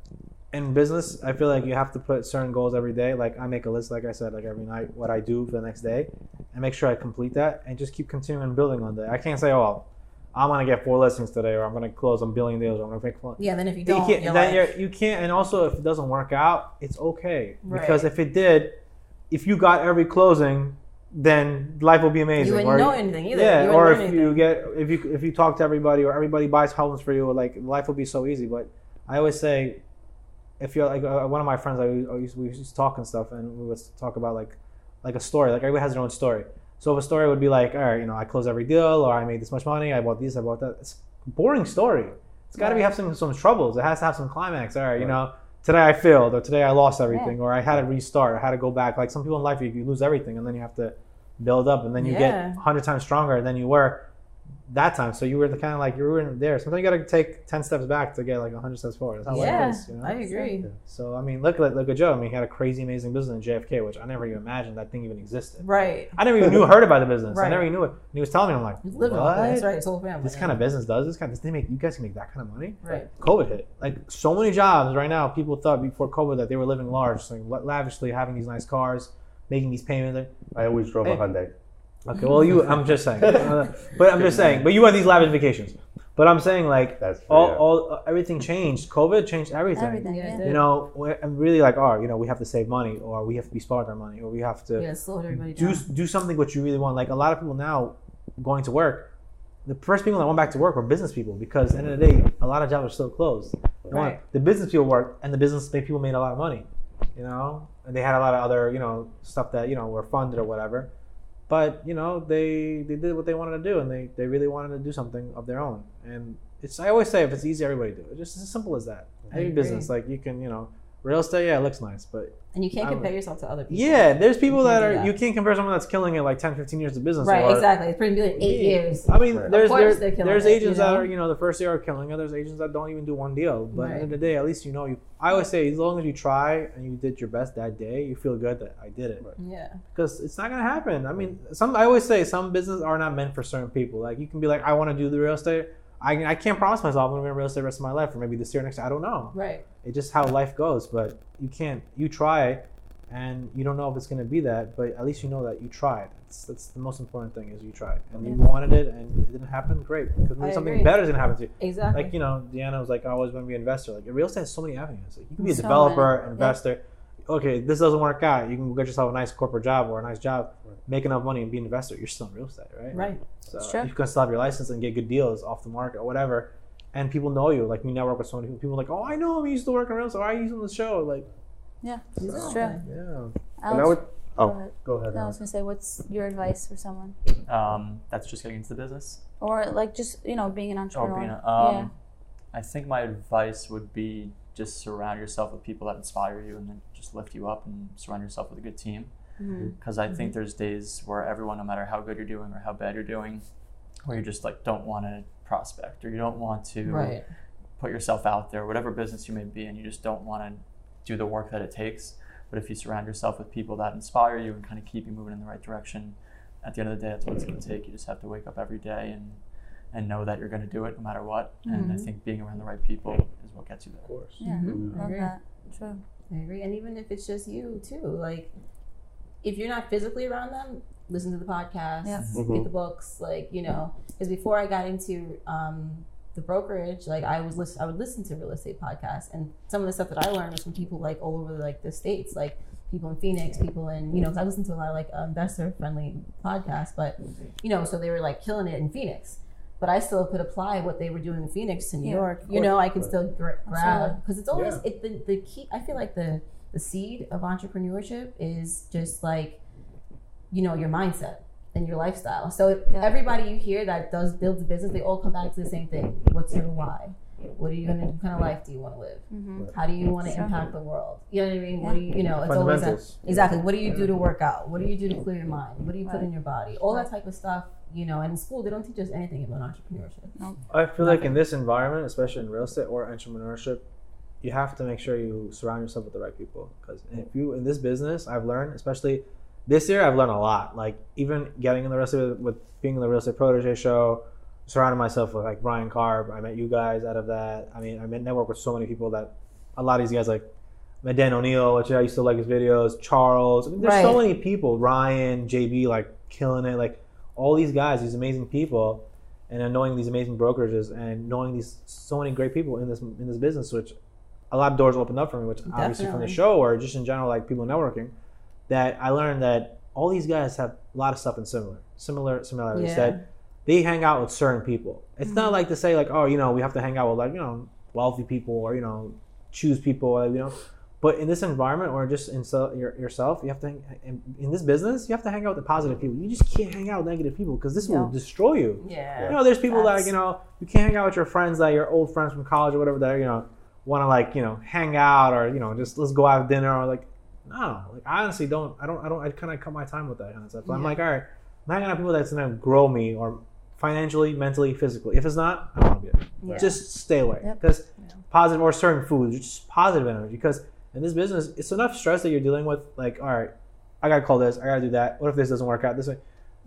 in business, I feel like you have to put certain goals every day. Like I make a list, like I said, like every night, what I do for the next day, and make sure I complete that, and just keep continuing building on that. I can't say, oh, I'm gonna get four listings today, or I'm gonna close a billion deals, or I'm gonna make. Fun. yeah then if you You don't can't, you're then like, you're, you can't, and also if it doesn't work out, it's okay Right. because if it did, if you got every closing, then life will be amazing. you Or- wouldn't know anything either yeah, or if learn you get if you if you talk to everybody or everybody buys homes for you, like life will be so easy. But I always say, if you're like uh, one of my friends, I used, I used we used to talk and stuff, and we would talk about like like a story. Like everybody has their own story. So if a story would be like, all right, you know, I closed every deal, or I made this much money, I bought this, I bought that. It's a boring story. It's got to be have some some troubles. It has to have some climax. All right, you know. Today I failed, or today I lost everything, or I had to restart, I had to go back. Like some people in life, you, you lose everything, and then you have to build up, and then you Yeah. get hundred times stronger than you were that time. So you were the kind of like you were in there. Sometimes you got to take ten steps back to get like hundred steps forward. That's how yeah life is. You know? i agree So I mean, look at look at Joe. I mean, he had a crazy, amazing business in JFK, which I never even imagined that thing even existed. right I never even knew heard about the business. I never even knew it. And he was telling me, I'm like, He's living what? off this right his whole family This kind of business does this kind of. This, they make you guys can make that kind of money. right COVID hit. Like so many jobs right now. People thought before COVID that they were living large, so lavishly, having these nice cars, making these payments. I always drove Hey. a Hyundai. Okay, well, you. I'm just saying, but I'm just saying. But you had these lavish vacations. But I'm saying like That's all, yeah. all uh, everything changed. COVID changed everything. Everything. Yeah, Yeah. You know, I'm really like, oh, you know, we have to save money, or we have to be smart with our money, or we have to yeah slow everybody do down do something what you really want. Like a lot of people now going to work, the first people that went back to work were business people because at the end of the day, a lot of jobs are still closed. They want- Right. The business people worked, and the business people made a lot of money. You know, and they had a lot of other you know stuff that you know were funded or whatever. But you know, they they did what they wanted to do, and they they really wanted to do something of their own. And it's I always say if it's easy, everybody do it. Just as simple as that. Any business like you can you know real estate, yeah, it looks nice, but and you can't I would- compare yourself to other people yeah, there's people that are that. you can't compare someone that's killing it like 10, 15 years of business. right or, exactly it's pretty like eight years I mean, there's Of course there's, they're killing there's it, you agents that are you know the first year are killing it. There's agents that don't even do one deal. But at the end of the day, at least you know you. I always say as long as you try and you did your best that day, you feel good that I did it Right. yeah because it's not gonna happen. I mean, some I always say some business are not meant for certain people. Like you can be like, I want to do the real estate. I, I can't promise myself I'm going to be in real estate the rest of my life, or maybe this year, next year. I don't know. Right. It's just how life goes. But you can't. You try, and you don't know if it's going to be that. But at least you know that you tried. That's, that's the most important thing is you tried, and you wanted it, and it didn't happen. Great, because maybe I something agree. better is going to happen to you. Exactly. Like you know, Deanna was like, I always want to be an investor. Like real estate has so many avenues. Like you can be a So developer, many. investor. Okay, this doesn't work out. You can get yourself a nice corporate job or a nice job. Make enough money and be an investor. You're still in real estate, right? right. So It's true. you can still have your license and get good deals off the market or whatever. And people know you. Like we network with so many people. People are like, oh, I know him. He used to work in real estate. Or I used him on the show. Like, Yeah, Exactly. it's true. yeah. And I Alex, would. go Oh, ahead. go ahead. No, I was gonna say, what's your advice for someone, Um, that's just getting into the business. or like just you know being an Or entrepreneur? being a, um, yeah. I think my advice would be just surround yourself with people that inspire you and then just lift you up and surround yourself with a good team. Mhm. Because I think there's days where everyone, no matter how good you're doing or how bad you're doing, where you just like don't want to prospect or you don't want to Right. put yourself out there, whatever business you may be in, you just don't want to do the work that it takes. But if you surround yourself with people that inspire you and kind of keep you moving in the right direction, at the end of the day, that's what it's going to take. You just have to wake up every day and and know that you're going to do it no matter what. And I Mhm. think being around the right people is what gets you there. Of course. Yeah, Mhm. Love that. True. I agree. And even if it's just you too, like if you're not physically around them, listen to the podcast, Yeah. get Mhm. the books, like, you know, because before I got into um, the brokerage, like I was listen, I would listen to real estate podcasts, and some of the stuff that I learned was from people like all over like the states, like people in Phoenix, people in you know, 'cause I listened to a lot of like investor friendly podcasts, but you know, so they were like killing it in Phoenix. But I still could apply what they were doing in Phoenix to New Yeah, York. You know. I could still gra- grab because it's always Yeah. it the, the key. I feel like the the seed of entrepreneurship is just like you know your mindset and your lifestyle. So Yeah. everybody you hear that does build a business, they all come back to the same thing. What's your why? What are you gonna? What kind of life do you want to live? hmm How do you want to Sure. impact the world? You know what I mean? What do you? You know, it's always that. Exactly. What do you do to work out? What do you do to clear your mind? What do you put Right. in your body? All that type of stuff. You know, and in school they don't teach us anything about entrepreneurship. I feel like in this environment, especially in real estate or entrepreneurship, you have to make sure you surround yourself with the right people. Because if you in this business, I've learned, especially this year, I've learned a lot. Like even getting in the real estate with being in the real estate protege show, surrounding myself with like Brian Karp. I met you guys out of that. I mean, I met network with so many people that a lot of these guys like. Met Dan O'Neill, which I used to like his videos. Charles, I mean, there's so many people. Ryan, JB, like killing it. Like all these guys, these amazing people and then knowing these amazing brokerages and knowing these so many great people in this in this business, which a lot of doors opened up for me, which obviously from the show or just in general, like people networking, that I learned that all these guys have a lot of stuff in similar, similar similarities. Yeah. That they hang out with certain people. It's not mm-hmm. like to say like, oh, you know, we have to hang out with like you know wealthy people or you know choose people, or, you know. But in this environment, or just in so, your, yourself, you have to hang, in, in this business, you have to hang out with the positive people. You just can't hang out with negative people because this will destroy you. Yeah. You know, there's people Facts. that you know you can't hang out with your friends that your old friends from college or whatever that you know want to like you know hang out or you know just let's go have dinner or like no like I honestly don't I don't I don't I kind of cut my time with that kind of stuff. I'm like all right, I'm hanging out with people that's gonna grow me or financially, mentally, physically. If it's not, I don't want to be there. Yeah. Just stay away Yep. because positive or certain foods, just positive energy. Because in this business, it's enough stress that you're dealing with. Like, all right, I gotta call this, I gotta do that. What if this doesn't work out this way?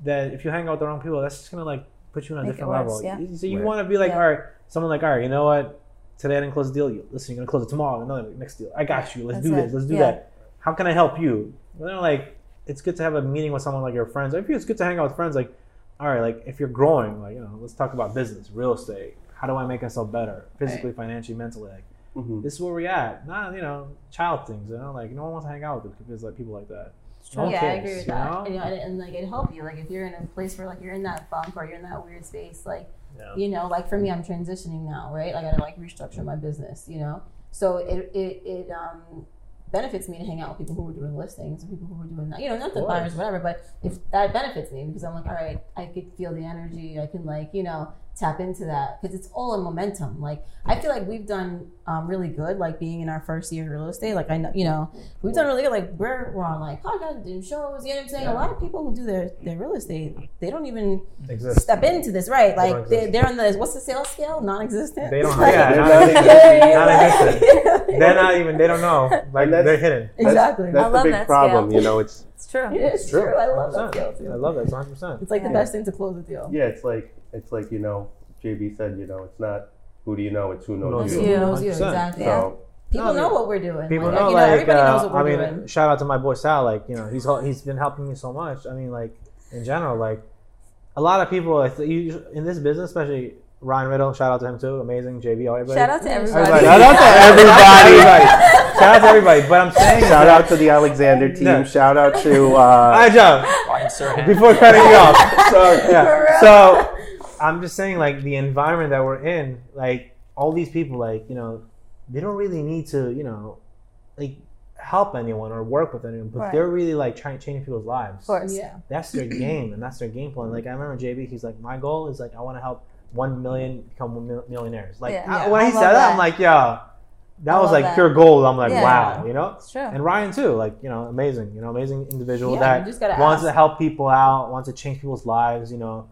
That if you hang out with the wrong people, that's just gonna like put you on a Make different worse, level. yeah. So you want to be like, Yeah. all right, someone like, all right, you know what? Today I didn't close the deal. You listen, you're gonna close it tomorrow. Another next deal. I got you. Let's That's do it. this. Let's do Yeah. that. How can I help you? You know, like it's good to have a meeting with someone like your friends. I feel it's good to hang out with friends. Like, all right, like if you're growing, like you know, let's talk about business, real estate. How do I make myself better, physically, financially, mentally? Like, Mhm. this is where we're at. Not you know, child things. You know, like no one wants to hang out with because like people like that. No yeah, I agree with you that. know? And, you know, and, and like it help you. Like if you're in a place where like you're in that funk or you're in that weird space, like Yeah. you know, like for me, I'm transitioning now, right? I gotta like restructure my business, you know. So it it it um benefits me to hang out with people who are doing listings and people who are doing that, you know, not the buyers, whatever. But if that benefits me because I'm like, all right, I could feel the energy. I can like you know tap into that because it's all in momentum. Like I feel like we've done um, really good, like being in our first year of real estate. Like I know, you know, we've done really good. Like we're we're on like podcasts and shows. You know what I'm saying? A lot of people who do their their real estate, they don't even Exist. step into this, right? Like they, exist. they're on the what's the sales scale? Non-existent. They don't. Like- Yeah, They're not, not even- even- not existent. They're not even. They don't know. Like that's- they're hidden. exactly. That's I the love big that problem. scale. You know, it's It's true. It is true. I love that scale 100%. too. I love that. It's 100. percent It's like the best thing to close a deal. yeah, it's like it's like you know, JB said, you know, it's not who do you know, it's who knows, knows you. you. Knows you exactly? So People No, know what we're doing. People like, know, you know, like, everybody knows what uh, we're I mean, doing. shout out to my boy Sal. Like, you know, he's he's been helping me so much. I mean, like in general, like a lot of people like, you, in this business, especially Ryan Riddle. Shout out to him too. Amazing, JB, everybody. Shout out to everybody. Everybody. Shout out to everybody. Everybody. Shout out to everybody. But I'm saying, shout out to the Alexander team. Yeah. Shout out to All uh, right, Joe. Ryan Before cutting you off, sorry. yeah. So I'm just saying, like the environment that we're in, like all these people, like you know, they don't really need to, you know, like help anyone or work with anyone, but Right. they're really like trying to change people's lives. Of course. yeah. That's their game, and that's their game plan. Like I remember JB, he's like, my goal is like I want to help one million become one millionaires. Like Yeah. I- Yeah. when I he said that, that. I'm like, yeah, that I was like that. pure gold. I'm like, Yeah. wow, you know. It's true. And Ryan too, like you know, amazing, you know, amazing individual Yeah, that just gotta wants ask. to help people out, wants to change people's lives. You know,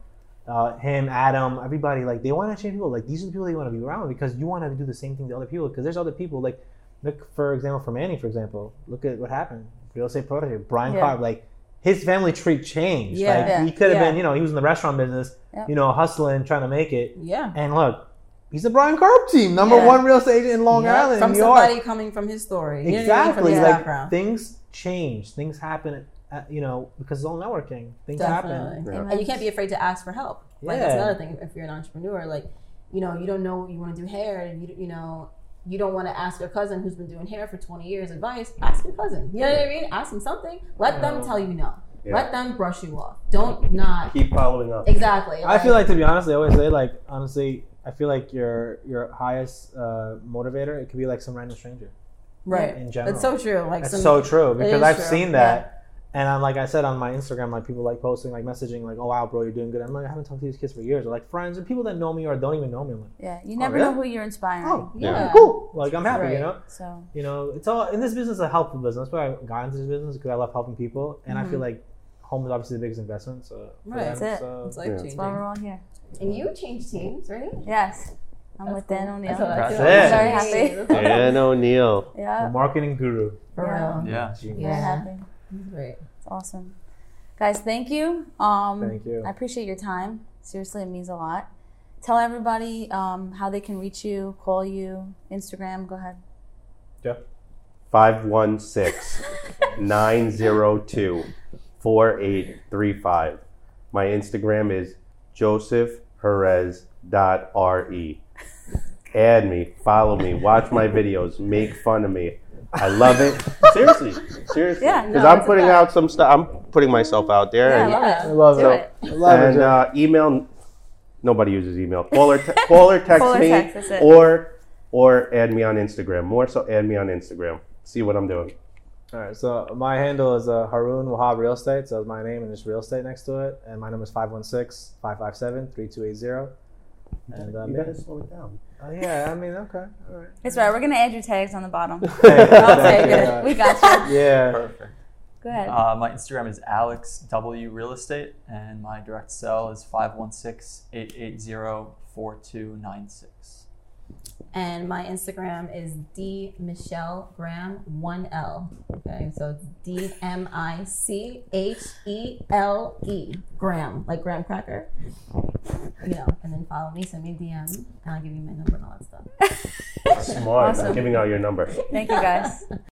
uh, him, Adam, everybody, like they want to change people. Like these are the people they want to be around because you want to do the same thing to other people. Because there's other people. Like look for example for Manny, for example. Look at what happened. Real estate protege, Brian Yeah. Karp. Like his family tree changed. Yeah. Like Yeah. he could have Yeah. been, you know, he was in the restaurant business, Yeah. you know, hustling, trying to make it. Yeah. And look, he's the Brian Karp team, number one real estate agent in Long Yeah, Island, from New York. somebody coming from his story. You know I mean? Exactly. From his Like background. things change, things happen. At, you know, because it's all networking. Things happen. Definitely. Yeah. And you can't be afraid to ask for help. Like that's another thing. If you're an entrepreneur, like you know, you don't know you want to do hair, and you you know. You don't want to ask your cousin who's been doing hair for 20 years advice. Ask your cousin. You know what I mean? Ask them something. Let them tell you no. Yeah. Let them brush you off. Don't not Keep following up. exactly. I feel like to be honest, they always say like honestly, I feel like your your highest uh, motivator it could be like some random stranger. right. in general. It's so true. Like That's some, so true because I've true, seen that. And I'm like I said on my Instagram, like people like posting, like messaging, like, "Oh wow, bro, you're doing good." I'm like, I haven't talked to these kids for years, or like friends and people that know me or don't even know me. I'm like, Yeah. You never really? know who you're inspiring. oh, Yeah. yeah, cool. Like I'm happy, you know. So You know, it's all in this business a helpful business. That's why I got into this business because I love helping people, and I feel like home is obviously the biggest investment. So for Mm-hmm. Right. them, That's it. So, It's life Yeah. that's changing. why we're all here. And you changed teams, right? Yes. I'm That's with Dan cool. O'Neill. That's what I feel. That's I'm very it. happy. Dan O'Neill. the Yeah. marketing guru. For Yeah. real. Yeah. Very Yeah. happy. Great. It's awesome. Guys, thank you. Um, Thank you. I appreciate your time. Seriously, it means a lot. Tell everybody um, how they can reach you, call you, Instagram. Go ahead. 516 902 4835. My Instagram is josephperez.re. Add me, follow me, watch my videos, make fun of me. I love it. Seriously, seriously. Yeah, Because no, I'm putting out some stuff. I'm putting myself out there. Yeah, I and love Yeah. I love it. it. I love and it. uh, email. Nobody uses email. Call or, te- call or text Call or me, text, or or add me on Instagram. More so, add me on Instagram. See what I'm doing. All right, so my handle is uh, Haroon Wahab Real Estate. So it's my name and there's real estate next to it. And my number is 516 557 3280. And um, you yeah. gotta slow it down. Oh, yeah, I mean, okay. All right. It's right. We're gonna add your tags on the bottom. I'll. We got you. Yeah. Perfect. Go ahead. Uh, my Instagram is Alex W Real Estate, and my direct cell is 516-880-4296. And my Instagram is D Michelle Graham one L. Okay, so it's D M I C H E L E Graham, like graham cracker. You know, and then follow me, send me a DM, and I'll give you my number and all that stuff. Smart. Awesome. Giving out your number. Thank you, guys.